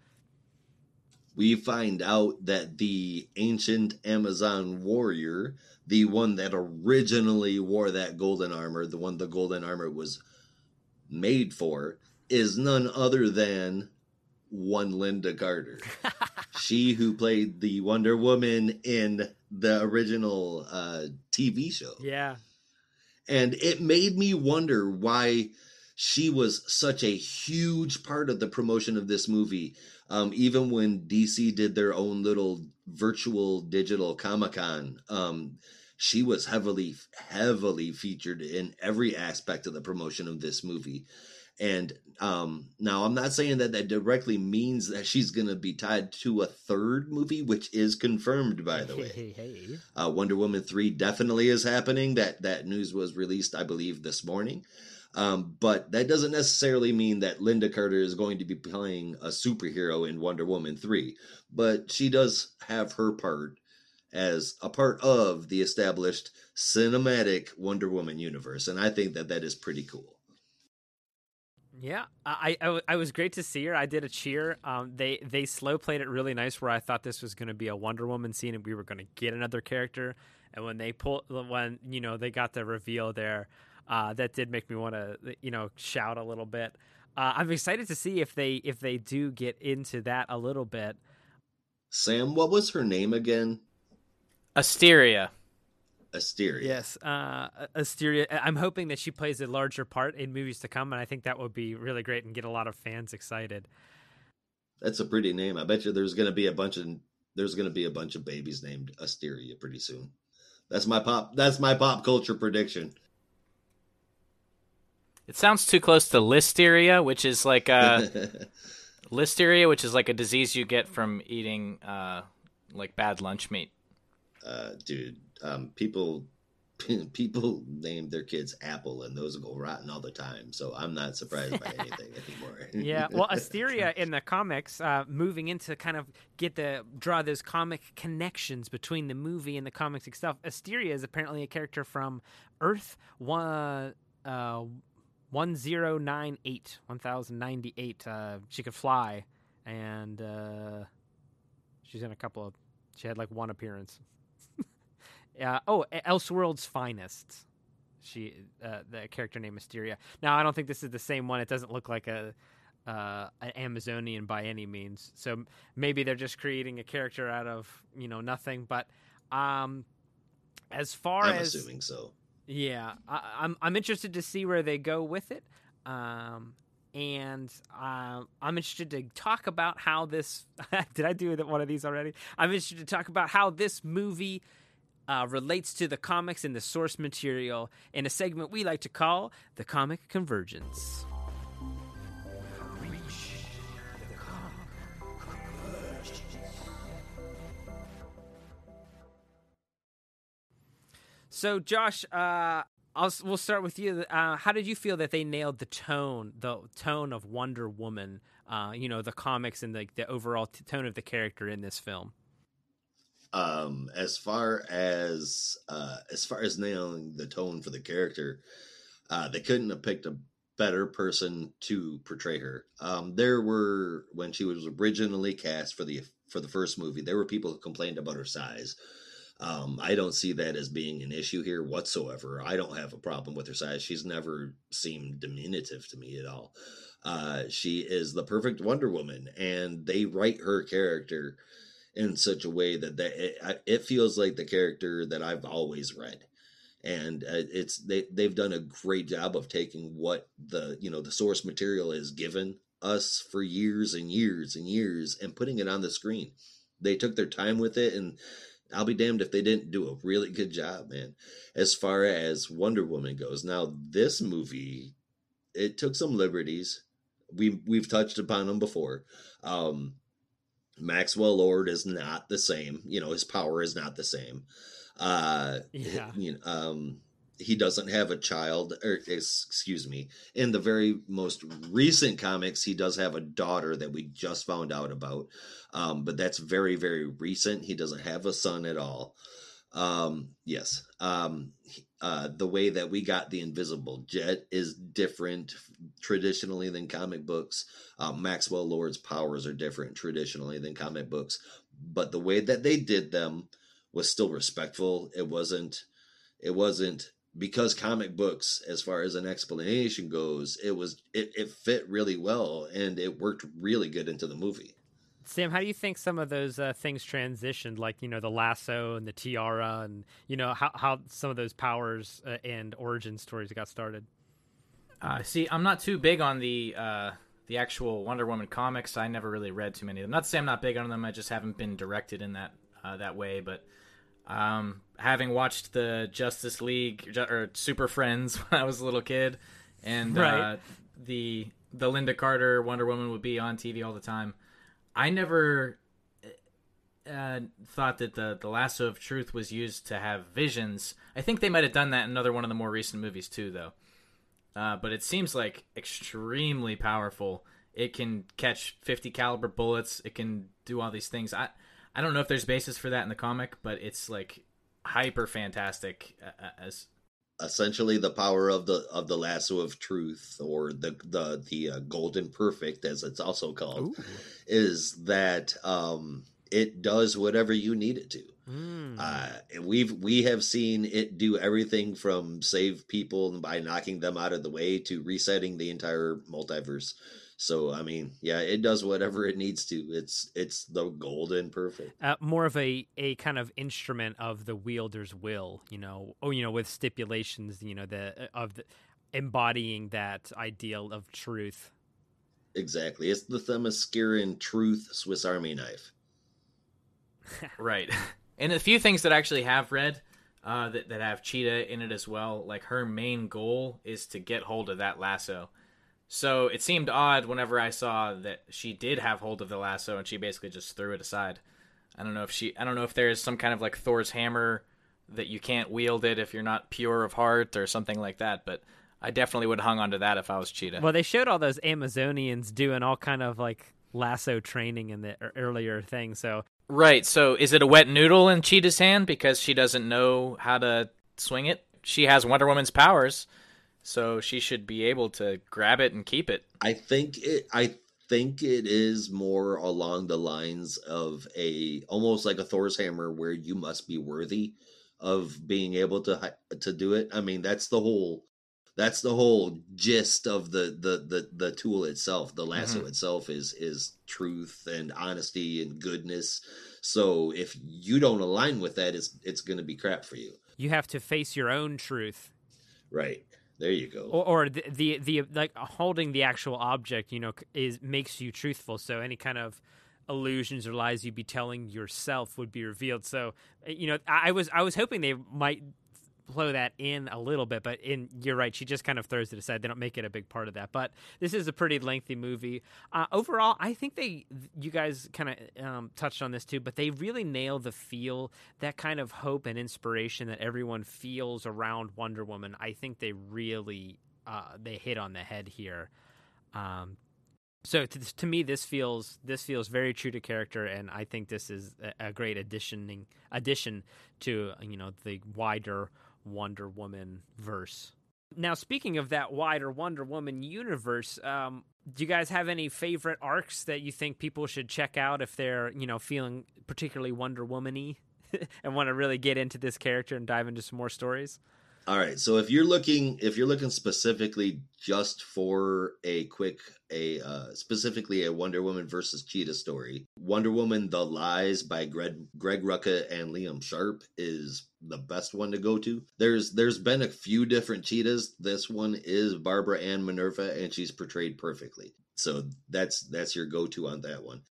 We find out that the ancient Amazon warrior, the one that originally wore that golden armor, the one the golden armor was made for, is none other than one Lynda Carter. she who played the Wonder Woman in the original uh, TV show. Yeah, And it made me wonder why she was such a huge part of the promotion of this movie. Um, even when DC did their own little virtual digital Comic Con, um, she was heavily, heavily featured in every aspect of the promotion of this movie. And um, now I'm not saying that that directly means that she's going to be tied to a third movie, which is confirmed, by the way. Hey, hey, hey. Uh, Wonder Woman three definitely is happening. That that news was released, I believe, this morning. Um, but that doesn't necessarily mean that Lynda Carter is going to be playing a superhero in Wonder Woman three. But she does have her part as a part of the established cinematic Wonder Woman universe, and I think that that is pretty cool. Yeah, I I was great to see her. I did a cheer. Um, they they slow played it really nice, where I thought this was going to be a Wonder Woman scene, and we were going to get another character. And when they pull, when you know they got the reveal there, uh, that did make me want to you know shout a little bit. Uh, I'm excited to see if they if they do get into that a little bit. Sam, what was her name again? Asteria. Asteria. Yes, uh, Asteria. I'm hoping that she plays a larger part in movies to come, and I think that would be really great and get a lot of fans excited. That's a pretty name. I bet you there's going to be a bunch of there's going to be a bunch of babies named Asteria pretty soon. That's my pop. That's my pop culture prediction. It sounds too close to listeria, which is like a listeria, which is like a disease you get from eating uh, like bad lunch meat. uh, dude, um, people people name their kids Apple, and those go rotten all the time. So I'm not surprised by anything anymore. yeah, well, Asteria in the comics, uh, moving into kind of get the draw those comic connections between the movie and the comics itself. Asteria is apparently a character from Earth one. Uh, 1098 1098 uh she could fly and uh she's in a couple of she had like one appearance Uh, oh, Elseworld's finest. She, uh, the character named Mysteria. Now, I don't think this is the same one. It doesn't look like a uh, an Amazonian by any means. So maybe they're just creating a character out of you know nothing. But um, as far I'm as assuming so. yeah, I, I'm I'm interested to see where they go with it. Um, and uh, I'm interested to talk about how this. did I do one of these already? I'm interested to talk about how this movie uh, relates to the comics and the source material in a segment we like to call the Comic Convergence. So, Josh, uh, I'll, we'll start with you. Uh, how did you feel that they nailed the tone, the tone of Wonder Woman? Uh, you know, the comics and the the overall t- tone of the character in this film. Um, as far as uh, as far as nailing the tone for the character, uh, they couldn't have picked a better person to portray her. Um, there were when she was originally cast for the for the first movie, there were people who complained about her size. Um, I don't see that as being an issue here whatsoever. I don't have a problem with her size. She's never seemed diminutive to me at all. Uh, she is the perfect Wonder Woman, and they write her character in such a way that, that it, it feels like the character that I've always read. And uh, it's they they've done a great job of taking what the you know the source material has given us for years and years and years and putting it on the screen. They took their time with it and I'll be damned if they didn't do a really good job, man. As far as Wonder Woman goes, now this movie it took some liberties. We we've touched upon them before. Um, Maxwell Lord is not the same. You know, his power is not the same. Uh, Yeah. You know, um, he doesn't have a child, or excuse me. In the very most recent comics, he does have a daughter that we just found out about. Um, but that's very, very recent. He doesn't have a son at all. Um, yes. Um, uh, the way that we got the invisible jet is different traditionally than comic books. Uh, Maxwell Lord's powers are different traditionally than comic books, but the way that they did them was still respectful. It wasn't. It wasn't because comic books, as far as an explanation goes, it was it, it fit really well and it worked really good into the movie. Sam, how do you think some of those uh, things transitioned, like you know the lasso and the tiara, and you know how how some of those powers uh, and origin stories got started? Uh, see, I'm not too big on the uh, the actual Wonder Woman comics. I never really read too many of them. Not to say I'm not big on them. I just haven't been directed in that uh, that way. But um, having watched the Justice League or Super Friends when I was a little kid, and Right. uh, the the Lynda Carter Wonder Woman would be on TV all the time. I never uh, thought that the the lasso of truth was used to have visions. I think they might have done that in another one of the more recent movies too, though. Uh, but it seems like extremely powerful. It can catch 50 caliber bullets. It can do all these things. I I don't know if there's basis for that in the comic, but it's like hyper fantastic uh, as essentially the power of the of the lasso of truth or the the the uh, golden perfect as it's also called is that um it does whatever you need it to. Mm. uh we've we have seen it do everything from save people by knocking them out of the way to resetting the entire multiverse so i mean yeah it does whatever it needs to it's it's the golden perfect uh, more of a, a kind of instrument of the wielder's will, you know, oh, you know, with stipulations, you know, the of the embodying that ideal of truth. exactly it's the themysciran truth swiss army knife right. And a few things that I actually have read uh, that that have Cheetah in it as well. Like her main goal is to get hold of that lasso. So it seemed odd whenever I saw that she did have hold of the lasso and she basically just threw it aside. I don't know if she I don't know if there's some kind of like Thor's hammer that you can't wield it if you're not pure of heart or something like that, but I definitely would have hung onto that if I was Cheetah. Well, they showed all those Amazonians doing all kind of like lasso training in the earlier thing. So Right. So is it a wet noodle in Cheetah's hand because she doesn't know how to swing it? She has Wonder Woman's powers, so she should be able to grab it and keep it. I think it. I think it is more along the lines of a almost like a Thor's hammer, where you must be worthy of being able to to do it. I mean, that's the whole that's the whole gist of the the the, the tool itself. The lasso mm-hmm. itself is is truth and honesty and goodness. So if you don't align with that, it's it's going to be crap for you. You have to face your own truth. Right. There you go. or, or the, the the like holding the actual object you know is makes you truthful so any kind of illusions or lies you'd be telling yourself would be revealed so uh, you know i I was i was hoping they might flow that in a little bit but in you're right she just kind of throws it aside. They don't make it a big part of that but this is a pretty lengthy movie. Uh, overall i think they you guys kind of um, touched on this too but they really nail the feel that kind of hope and inspiration that everyone feels around wonder woman. I think they really uh, they hit on the head here. Um, so to, to me this feels this feels very true to character and i think this is a, a great additioning addition to you know the wider wonder woman verse. Now speaking of that wider wonder woman universe um, do you guys have any favorite arcs that you think people should check out if they're you know feeling particularly wonder woman-y and want to really get into this character and dive into some more stories All right. So if you're looking if you're looking specifically just for a quick a uh, specifically a Wonder Woman versus Cheetah story, Wonder Woman: The Lies by Greg Greg Rucka and Liam Sharp is the best one to go to. There's there's been a few different cheetahs. This one is Barbara Ann Minerva, and she's portrayed perfectly. So that's that's your go to on that one.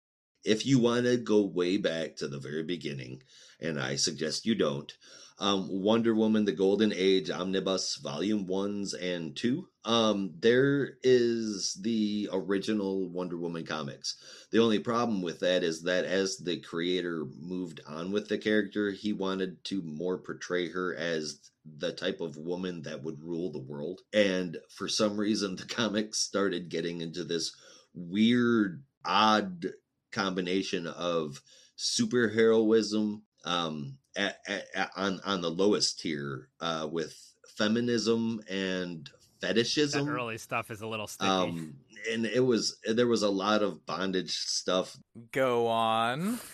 If you want to go way back to the very beginning, and I suggest you don't, um, Wonder Woman: The Golden Age Omnibus Volume Ones and Two. Um, there is the original Wonder Woman comics. The only problem with that is that as the creator moved on with the character, he wanted to more portray her as the type of woman that would rule the world. And for some reason, the comics started getting into this weird, odd combination of superheroism um, at, at, at- on on the lowest tier uh, with feminism and that fetishism. early stuff is a little sticky Um, and it was there was a lot of bondage stuff. Go on.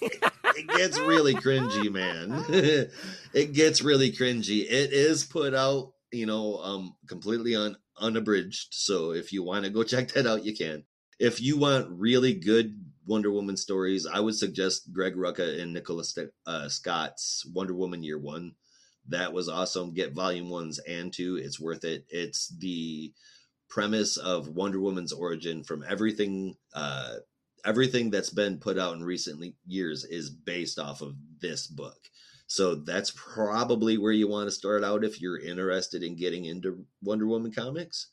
It gets really cringy, man. it gets really cringy. It is put out, you know, um, completely un unabridged. So if you want to go check that out, you can. If you want really good Wonder Woman stories, I would suggest Greg Rucka and Nicholas uh, Scott's Wonder Woman Year One. That was awesome. Get volume ones and two. It's worth it. It's the premise of Wonder Woman's origin from everything uh everything that's been put out in recent years is based off of this book. So that's probably where you want to start out if you're interested in getting into Wonder Woman comics.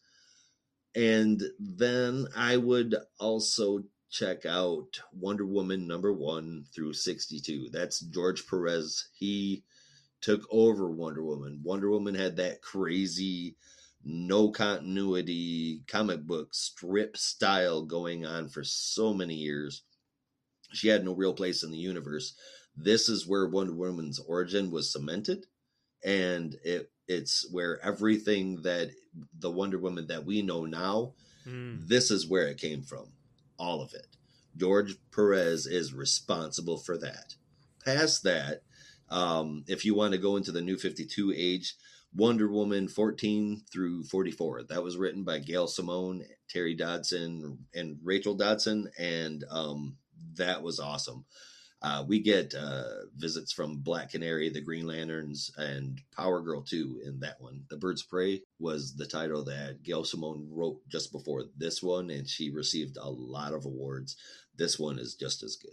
And then I would also check out Wonder Woman number 1 through 62. That's George Perez. He took over Wonder Woman. Wonder Woman had that crazy no continuity comic book strip style going on for so many years. She had no real place in the universe. This is where Wonder Woman's origin was cemented, and it it's where everything that the Wonder Woman that we know now, Mm. this is where it came from. All of it. George Perez is responsible for that. Past that, um, if you want to go into the new 52 age, Wonder Woman 14 through 44. That was written by Gail Simone, Terry Dodson, and Rachel Dodson, and um, that was awesome. Uh, we get uh, visits from Black Canary, the Green Lanterns, and Power Girl too in that one. The Birds Prey was the title that Gail Simone wrote just before this one, and she received a lot of awards. This one is just as good.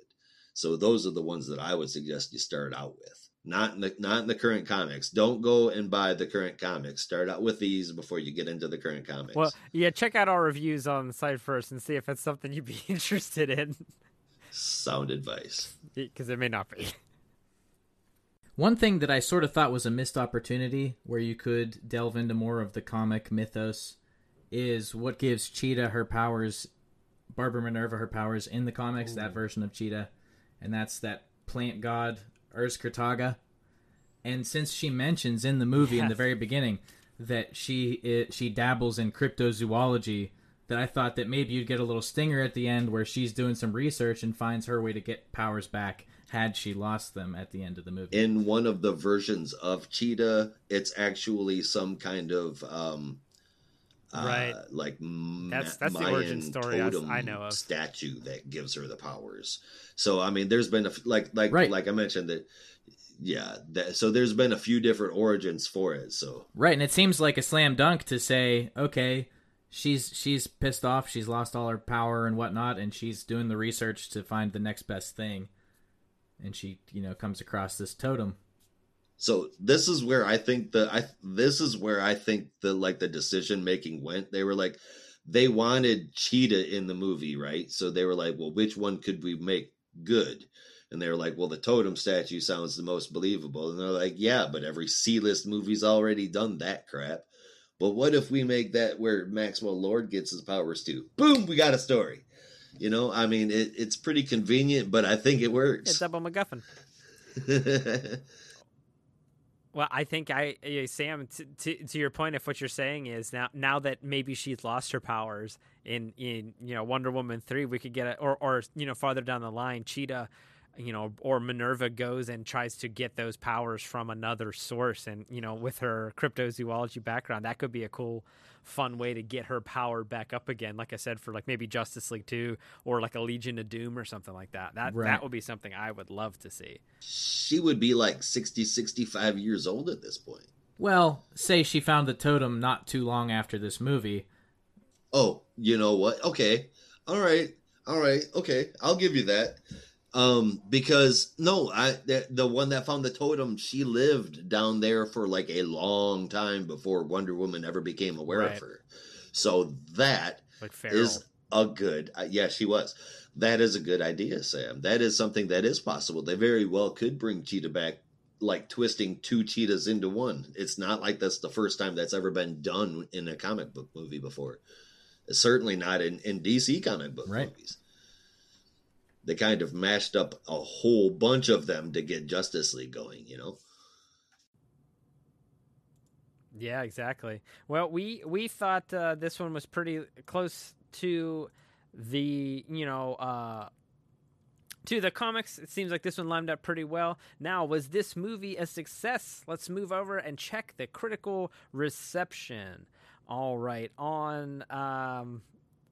So those are the ones that I would suggest you start out with. Not in the not in the current comics. Don't go and buy the current comics. Start out with these before you get into the current comics. Well, yeah, check out our reviews on the site first and see if it's something you'd be interested in, Sound advice. because it may not be. One thing that I sort of thought was a missed opportunity where you could delve into more of the comic mythos is what gives Cheetah her powers, Barbara Minerva her powers in the comics, that version of Cheetah, and that's that plant god Urzkartaga. And since she mentions in the movie in the very beginning that she i she dabbles in cryptozoology, that I thought that maybe you'd get a little stinger at the end where she's doing some research and finds her way to get powers back had she lost them at the end of the movie. In one of the versions of Cheetah, it's actually some kind of um, Right. uh, like That's- Ma- that's the origin story I s- totem I know of. statue that gives her the powers. So I mean, there's been a like like Right. like I mentioned that. Yeah, that, so there's been a few different origins for it. So Right, and it seems like a slam dunk to say, okay, she's she's pissed off, she's lost all her power and whatnot, and she's doing the research to find the next best thing, and she, you know, comes across this totem. So this is where I think the I this is where I think the like the decision making went. They were like they wanted Cheetah in the movie, right? So they were like, well, which one could we make good? And they were like, well, the totem statue sounds the most believable. And they're like, yeah, but every C list movie's already done that crap. But what if we make that where Maxwell Lord gets his powers too? Boom, we got a story. You know, I mean, it, it's pretty convenient, but I think it works. double MacGuffin. Well, I think I, yeah, Sam, t- t- to your point, if what you're saying is now, now that maybe she's lost her powers in, in you know Wonder Woman three, we could get it, or or you know farther down the line, Cheetah, you know, or Minerva goes and tries to get those powers from another source, and you know with her cryptozoology background, that could be a cool, fun way to get her power back up again. Like I said, for like maybe Justice League two, or like a Legion of Doom or something like that. That Right. that would be something I would love to see. she would be like 60 65 years old at this point Well, say she found the totem not too long after this movie. oh you know what okay all right all right okay i'll give you that um because no i the, the one that found the totem she lived down there for like a long time before wonder woman ever became aware Right. of her. So that Like is a good uh, yeah she was. That is a good idea sam. That is something that is possible. They very well could bring cheetah back like twisting two cheetahs into one. It's not like that's the first time that's ever been done in a comic book movie before. Certainly not in, in dc comic book Right. movies they kind of mashed up a whole bunch of them to get justice league going you know Yeah, exactly. Well, we we thought uh, this one was pretty close to the you know uh, to the comics. It seems like this one lined up pretty well. Now, was this movie a success? Let's move over and check the critical reception. All right, on um,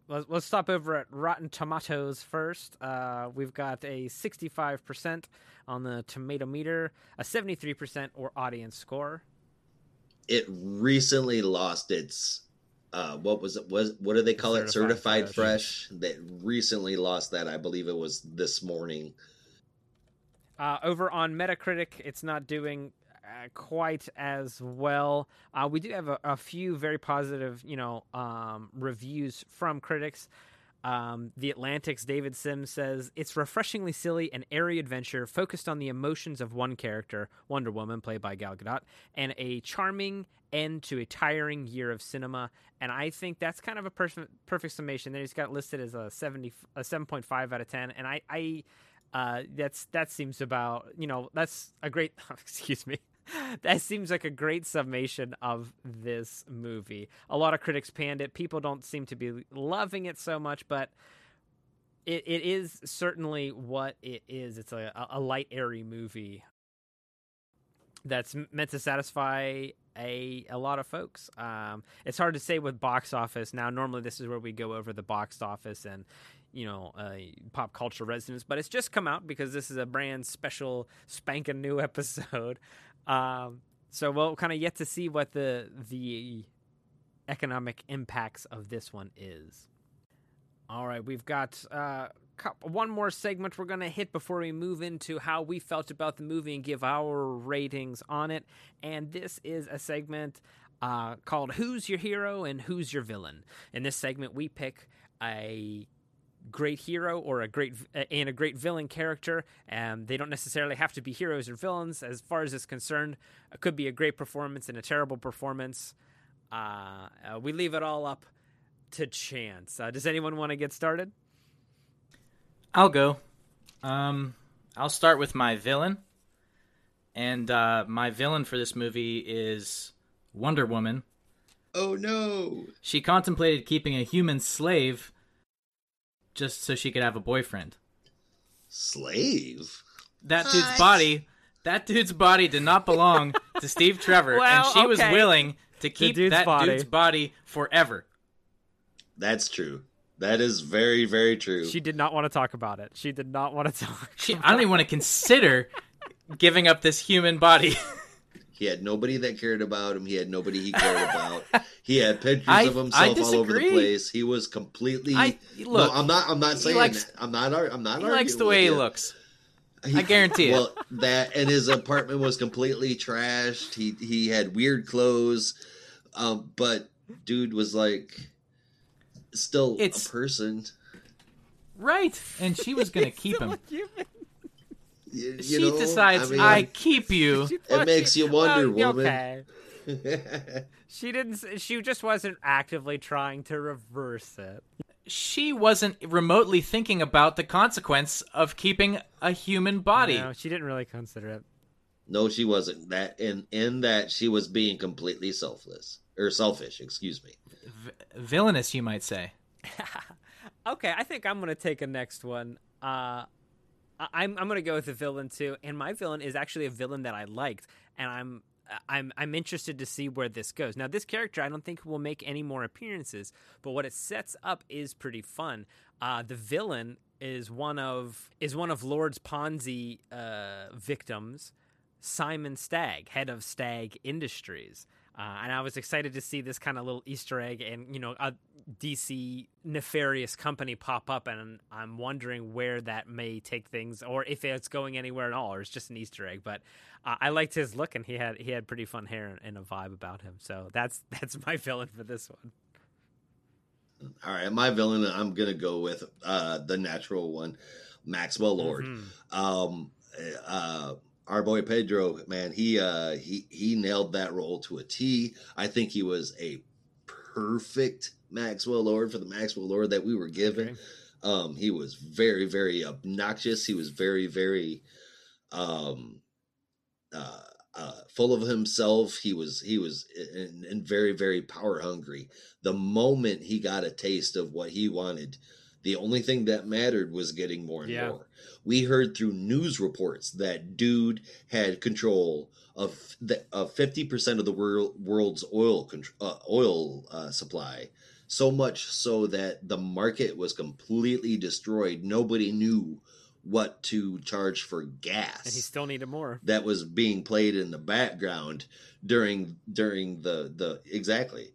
let's, let's stop over at Rotten Tomatoes first. Uh, we've got a 65% on the tomato meter, a 73% or audience score. it recently lost its uh what was it was what do they call it Certified certified fresh. that recently lost that i believe it was this morning Uh, over on Metacritic, it's not doing uh, quite as well. Uh, we do have a, a few very positive, you know, um, reviews from critics. Um, the Atlantic's David Sims says it's refreshingly silly and airy adventure focused on the emotions of one character, Wonder Woman, played by Gal Gadot, and a charming end to a tiring year of cinema. And I think that's kind of a perfect summation. There, he's got listed as a seventy, a seven point five out of ten, and I, I uh, that's that seems about you know that's a great excuse me that seems like a great summation of this movie a lot of critics panned it people don't seem to be loving it so much but it, it is certainly what it is it's a, a light airy movie that's meant to satisfy a a lot of folks. Um, it's hard to say with box office now. Normally, this is where we go over the box office and you know uh, pop culture resonance, but it's just come out because this is a brand special spanking new episode. Um, so we'll kind of yet to see what the the economic impacts of this one is. All right, we've got uh, one more segment we're going to hit before we move into how we felt about the movie and give our ratings on it. And this is a segment uh, called Who's Your Hero and Who's Your Villain. In this segment, we pick a great hero or a great and a great villain character and they don't necessarily have to be heroes or villains. As far as it's concerned it could be a great performance and a terrible performance. Uh, uh, we leave it all up to chance. Uh, does anyone want to get started? I'll go. Um, I'll start with my villain, and uh, my villain for this movie is Wonder Woman. oh no. She contemplated keeping a human slave just so she could have a boyfriend. slave that dude's What? body, that dude's body did not belong to Steve Trevor, Well, and she was okay. willing to keep dude's that body. dude's body forever. That's true. That is very, very true. She did not want to talk about it. She did not want to talk. She, I don't even want to consider giving up this human body. He had nobody that cared about him. He had nobody he cared about. He had pictures I- of himself all over the place. He was completely. I- no, look, I'm not. I'm not saying likes- I'm not. I'm not. he likes the way he looks. I guarantee it. Well, that and his apartment was completely trashed. He he had weird clothes, um, but dude was like still It's- a person. Right, and she was gonna keep him. You, you She know, decides I I, keep you. It makes you wonder, Well, woman. Okay. She didn't. She just wasn't actively trying to reverse it. She wasn't remotely thinking about the consequence of keeping a human body. No, she didn't really consider it. no, she wasn't. That in in that she was being completely selfless or selfish. Excuse me. V- villainous, you might say. Okay, I think I'm gonna take a next one. Uh, I- I'm I'm gonna go with the villain too, and my villain is actually a villain that I liked, and I'm I'm I'm interested to see where this goes. Now, this character I don't think will make any more appearances, but what it sets up is pretty fun. Uh, the villain is one of is one of Lord's Ponzi uh, victims, Simon Stagg, head of Stagg Industries. Uh, and I was excited to see this kind of little Easter egg and you know a DC nefarious company pop up, and I'm wondering where that may take things, or if it's going anywhere at all, or it's just an Easter egg. But uh, I liked his look, and he had he had pretty fun hair and, a vibe about him. So that's that's my villain for this one. All right, my villain. I'm gonna go with uh, the natural one, Maxwell Lord. Mhm. um uh our boy pedro man he uh he he nailed that role to a t i think he was a perfect maxwell lord for the maxwell lord that we were given Okay. um he was very very obnoxious he was very very um uh uh, full of himself, he was he was and, and very very power hungry. The moment he got a taste of what he wanted, the only thing that mattered was getting more and Yeah. more. We heard through news reports that dude had control of the, of fifty percent of the world, world's oil contr- uh, oil uh, supply. So much so that the market was completely destroyed. Nobody knew what to charge for gas And he still needed more. that was being played in the background during during the the exactly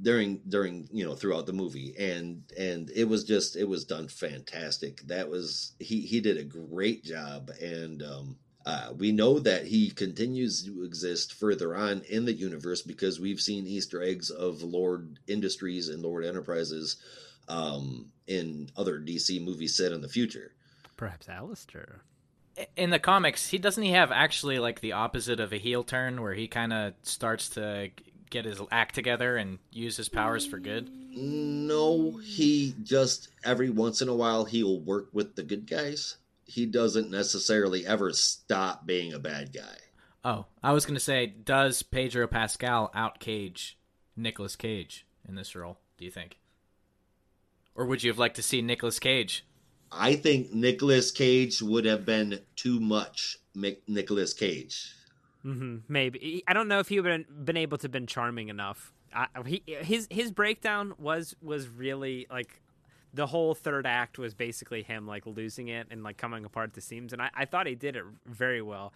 during during you know throughout the movie and and it was just it was done fantastic that was he he did a great job and um uh, we know that he continues to exist further on in the universe because we've seen Easter eggs of Lord Industries and Lord Enterprises um, in other DC movies set in the future. Perhaps Alistair. in the comics, he doesn't he have actually like the opposite of a heel turn where he kind of starts to g- get his act together and use his powers for good. No, he just every once in a while he'll work with the good guys. He doesn't necessarily ever stop being a bad guy. Oh, I was going to say does Pedro Pascal out cage Nicolas Cage in this role, do you think? Or would you have liked to see Nicolas Cage? I think Nicolas Cage would have been too much Nicolas Cage. Hmm Maybe I don't know if he would have been able to have been charming enough. I, he his his breakdown was was really like the whole third act was basically him like losing it and like coming apart at the seams, and I, I thought he did it very well.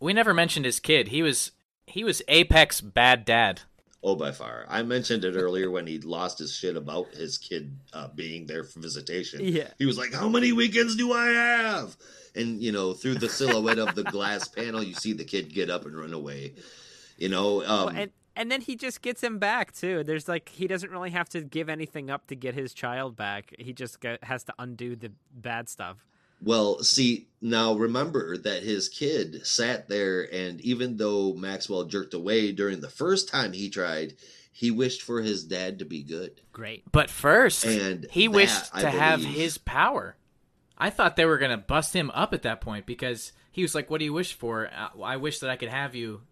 We never mentioned his kid. He was he was apex bad dad. Oh, by far. I mentioned it earlier when he lost his shit about his kid uh, being there for visitation. Yeah. He was like, How many weekends do I have? And, you know, through the silhouette of the glass panel, you see the kid get up and run away. You know, um, Well, and and then he just gets him back too. There's like he doesn't really have to give anything up to get his child back. He just has to undo the bad stuff. Well, see, now remember that his kid sat there, and even though Maxwell jerked away during the first time he tried, he wished for his dad to be good. Great. But first, And he that, wished to have his power. I thought they were going to bust him up at that point because he was like, What do you wish for? Uh, I wish that I could have you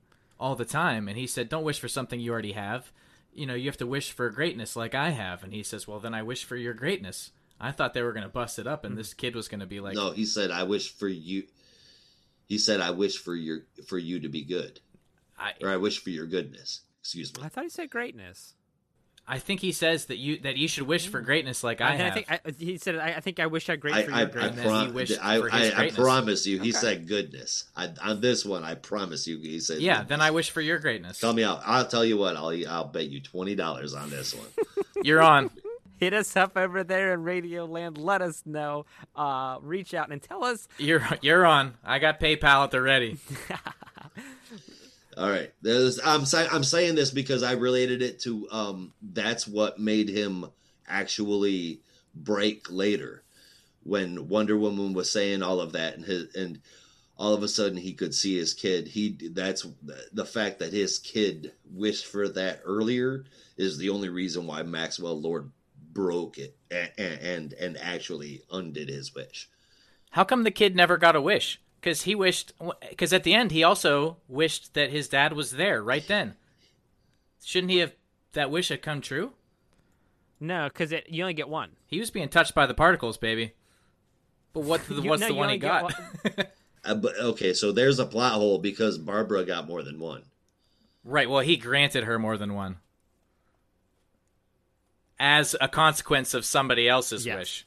all the time. And he said, Don't wish for something you already have. You know, you have to wish for greatness like I have. And he says, Well, then I wish for your greatness. I thought they were going to bust it up, and hmm. this kid was going to be like, no, he said, I wish for you. He said, "I wish for your for you to be good, I or I wish for your goodness." Excuse me. I thought he said greatness. I think he says that you that you should wish for hmm. greatness like I, I, have. think I, he said, I, I think I wish I great I, for I, your I, greatness. And then he prom- wished I, for his I, I promise you, he Okay. said goodness. I, on this one, I promise you, he said. yeah, goodness. then I wish for your greatness. Tell me out. I'll tell you what. I'll I'll bet you twenty dollars on this one. You're on. Hit us up over there in Radio Land. Let us know. Uh, reach out and tell us. You're you're on. I got PayPal at the ready. All right. There's, I'm say, I'm saying this because I related it to um that's what made him actually break later when Wonder Woman was saying all of that and his and all of a sudden he could see his kid. He that's the fact that his kid wished for that earlier is the only reason why Maxwell Lord broke it and and, and actually undid his wish. How come the kid never got a wish? Because he wished. Because at the end, he also wished that his dad was there right then. Shouldn't he have? That wish had come true. No, because you only get one. He was being touched by the particles, baby. But what? The, You- what's no, the one he only get got? Uh, but okay, so there's a plot hole because Barbara got more than one. right. Well, he granted her more than one, as a consequence of somebody else's Yes. wish.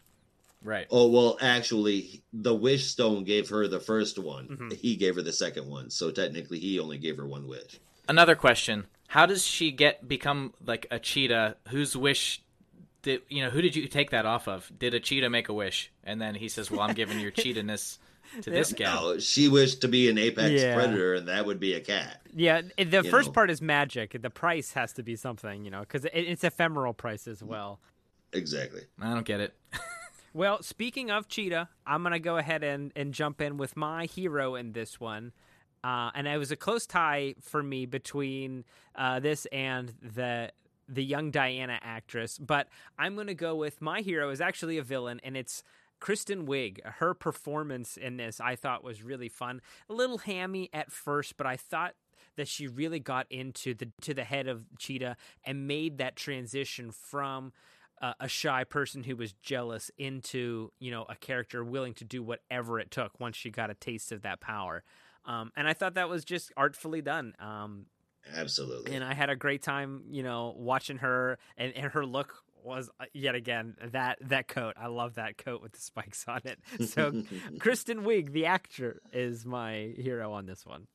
Right. Oh well, actually, the wish stone gave her the first one. Mhm. He gave her the second one. So technically, he only gave her one wish. Another question: How does she get become like a cheetah? Whose wish did you know? Who did you take that off of? Did a cheetah make a wish? And then he says, "Well, I'm giving your cheetahness to this gal." No, she wished to be an apex Yeah. predator, and that would be a cat. Yeah, the You first know. part is magic. The price has to be something, you know, because it, it's ephemeral price as well. Exactly. I don't get it. Well, speaking of Cheetah, I'm gonna go ahead and, and jump in with my hero in this one, uh, and it was a close tie for me between uh, this and the the young Diana actress. But I'm gonna go with my hero is actually a villain, and it's Kristen Wiig. Her performance in this I thought was really fun. A little hammy at first, but I thought that she really got into the to the head of Cheetah and made that transition from uh, a shy person who was jealous into you know a character willing to do whatever it took once she got a taste of that power um, and i thought that was just artfully done um, Absolutely. and i had a great time you know watching her and, and her look was uh, yet again that that coat. I love that coat with the spikes on it. So kristen wiig the actor is my hero on this one.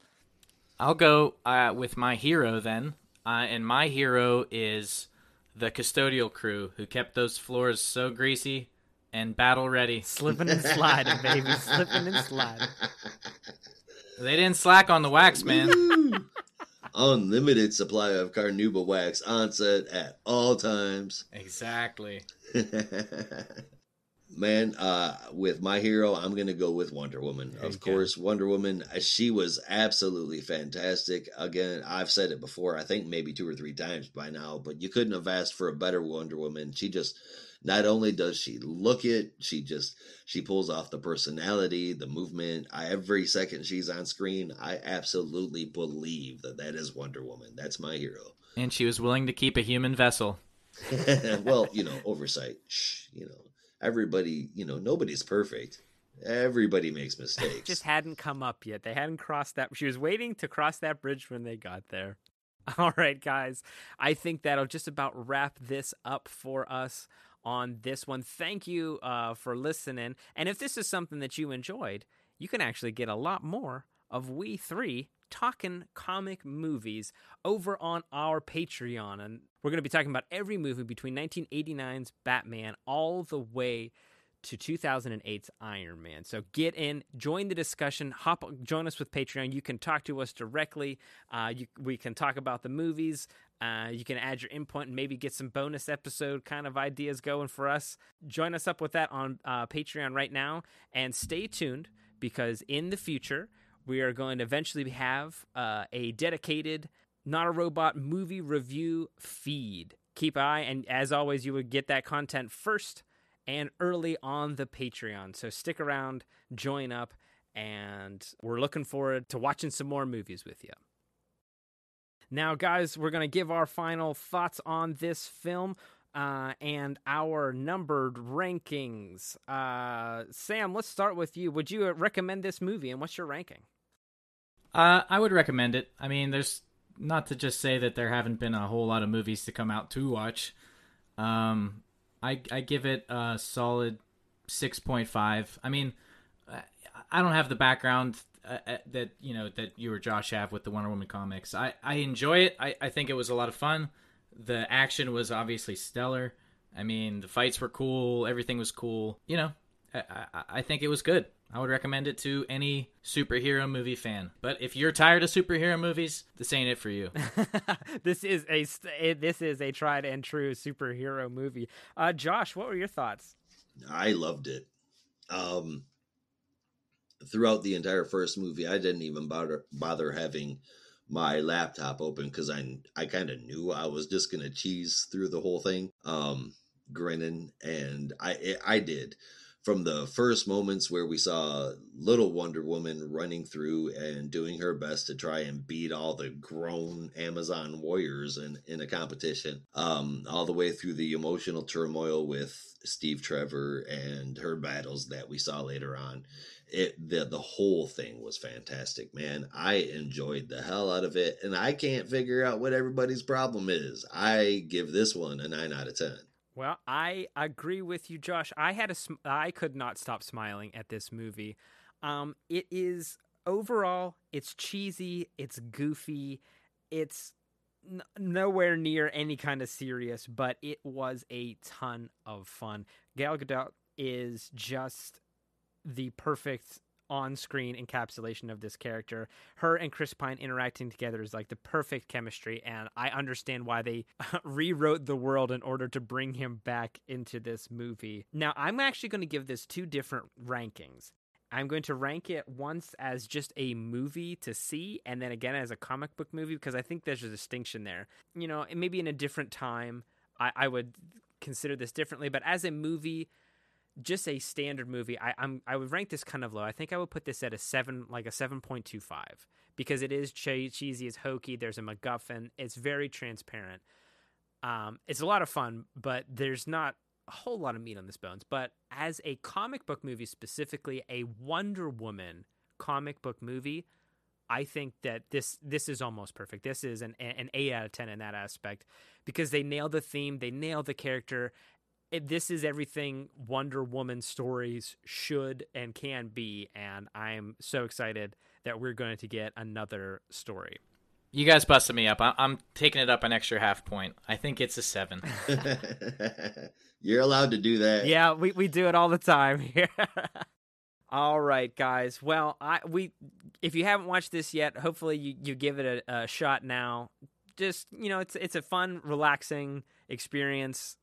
I'll go uh, with my hero then, uh, and my hero is the custodial crew who kept those floors so greasy and battle ready. slipping and sliding baby. Slipping and sliding. They didn't slack on the wax, man. Unlimited supply of Carnauba wax on set at all times. exactly. Man, uh, with my hero, I'm gonna go with Wonder Woman. There Of go. course, Wonder Woman. uh, She was absolutely fantastic. Again, I've said it before. I think maybe two or three times by now, but you couldn't have asked for a better Wonder Woman. She just not only does she look it, she just she pulls off the personality, the movement. I, every second she's on screen, I absolutely believe that that is Wonder Woman. That's my hero. And she was willing to keep a human vessel. well, you know, oversight. Shh, you know, everybody, you know, nobody's perfect. Everybody makes mistakes. just hadn't come up yet. They hadn't crossed that. She was waiting to cross that bridge when they got there. All right, guys. I think that'll just about wrap this up for us on this one. Thank you uh, for listening. And if this is something that you enjoyed, you can actually get a lot more of We Three talking comic movies over on our Patreon. And we're going to be talking about every movie between 1989's Batman all the way to 2008's Iron Man. So get in, join the discussion, hop, join us with Patreon. You can talk to us directly. Uh, you, we can talk about the movies. Uh, you can add your input and maybe get some bonus episode kind of ideas going for us. Join us up with that on uh, Patreon right now, and stay tuned because in the future we are going to eventually have uh, a dedicated not a robot movie review feed. Keep an eye, and as always, you would get that content first and early on the Patreon. So stick around, join up, and we're looking forward to watching some more movies with you. Now, guys, we're going to give our final thoughts on this film uh, and our numbered rankings. Uh, Sam, let's start with you. Would you recommend this movie, and what's your ranking? Uh, I would recommend it. I mean, there's not to just say that there haven't been a whole lot of movies to come out to watch. Um, I I give it a solid six point five. I mean, I don't have the background uh, uh, that you know that you or Josh have with the Wonder Woman comics. I I enjoy it. I I think it was a lot of fun. The action was obviously stellar. I mean, the fights were cool. Everything was cool. You know, I, I, I think it was good. I would recommend it to any superhero movie fan. But if you're tired of superhero movies, this ain't it for you. this is a this is a tried and true superhero movie. Uh, Josh, what were your thoughts? I loved it. Um, throughout the entire first movie, I didn't even bother bother having my laptop open because I I kind of knew I was just gonna cheese through the whole thing, um, grinning, and I I did from the first moments where we saw little Wonder Woman running through and doing her best to try and beat all the grown Amazon warriors in, in a competition, um, all the way through the emotional turmoil with Steve Trevor and her battles that we saw later on. It the the whole thing was fantastic, man. I enjoyed the hell out of it, and I can't figure out what everybody's problem is. I give this one a nine out of ten. Well, I agree with you, Josh. I had a sm- I could not stop smiling at this movie. Um, it is overall, it's cheesy, it's goofy, it's n- nowhere near any kind of serious, but it was a ton of fun. Gal Gadot is just the perfect on-screen encapsulation of this character. Her and Chris Pine interacting together is like the perfect chemistry, and I understand why they rewrote the world in order to bring him back into this movie. Now, I'm actually going to give this two different rankings. I'm going to rank it once as just a movie to see, and then again as a comic book movie because I think there's a distinction there. You know, maybe in a different time, I, I would consider this differently, but as a movie, just a standard movie, I, I'm I would rank this kind of low. I think I would put this at a seven, like a seven point two five, because it is che- cheesy, it's hokey. There's a MacGuffin. It's very transparent. Um, it's a lot of fun, but there's not a whole lot of meat on this bones. But as a comic book movie, specifically a Wonder Woman comic book movie, I think that this this is almost perfect. This is an an eight out of ten in that aspect because they nail the theme, they nail the character, this is everything Wonder Woman stories should and can be, and I'm so excited that we're going to get another story. You guys busted me up. I- am taking it up an extra half point. I think it's a seven. You're allowed to do that. Yeah, we, we do it all the time here. all right, guys. Well, I we if you haven't watched this yet, hopefully you, you give it a, a shot now. Just you know, it's it's a fun, relaxing experience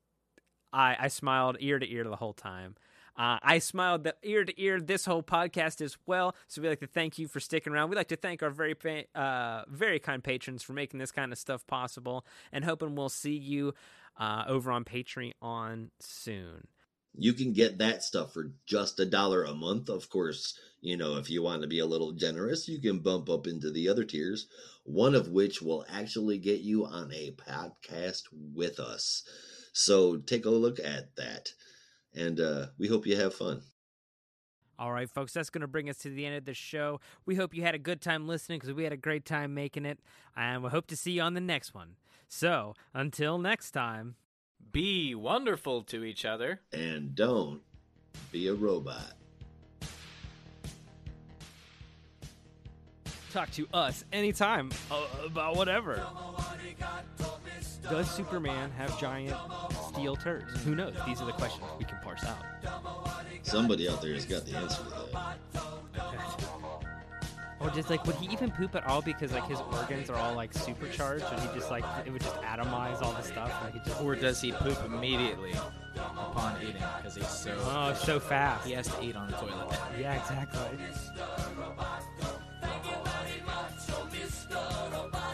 I, I smiled ear to ear the whole time. Uh, I smiled the ear to ear this whole podcast as well. So we'd like to thank you for sticking around. We'd like to thank our very uh, very kind patrons for making this kind of stuff possible, and hoping we'll see you uh, over on Patreon soon. You can get that stuff for just a dollar a month. Of course, you know if you want to be a little generous, you can bump up into the other tiers. One of which will actually get you on a podcast with us. So take a look at that. And uh, we hope you have fun. All right, folks, that's going to bring us to the end of the show. We hope you had a good time listening because we had a great time making it. And we hope to see you on the next one. So until next time, be wonderful to each other. And don't be a robot. Talk to us anytime uh, about whatever. Does Superman have giant steel turds? Who knows? These are the questions we can parse out. Somebody out there has got the answer to that. Or just like, would he even poop at all because like his organs are all like supercharged, and he just like it would just atomize all the stuff? Like just... Or does he poop immediately upon eating because he's so oh so fast? He has to eat on the toilet. Yeah, exactly.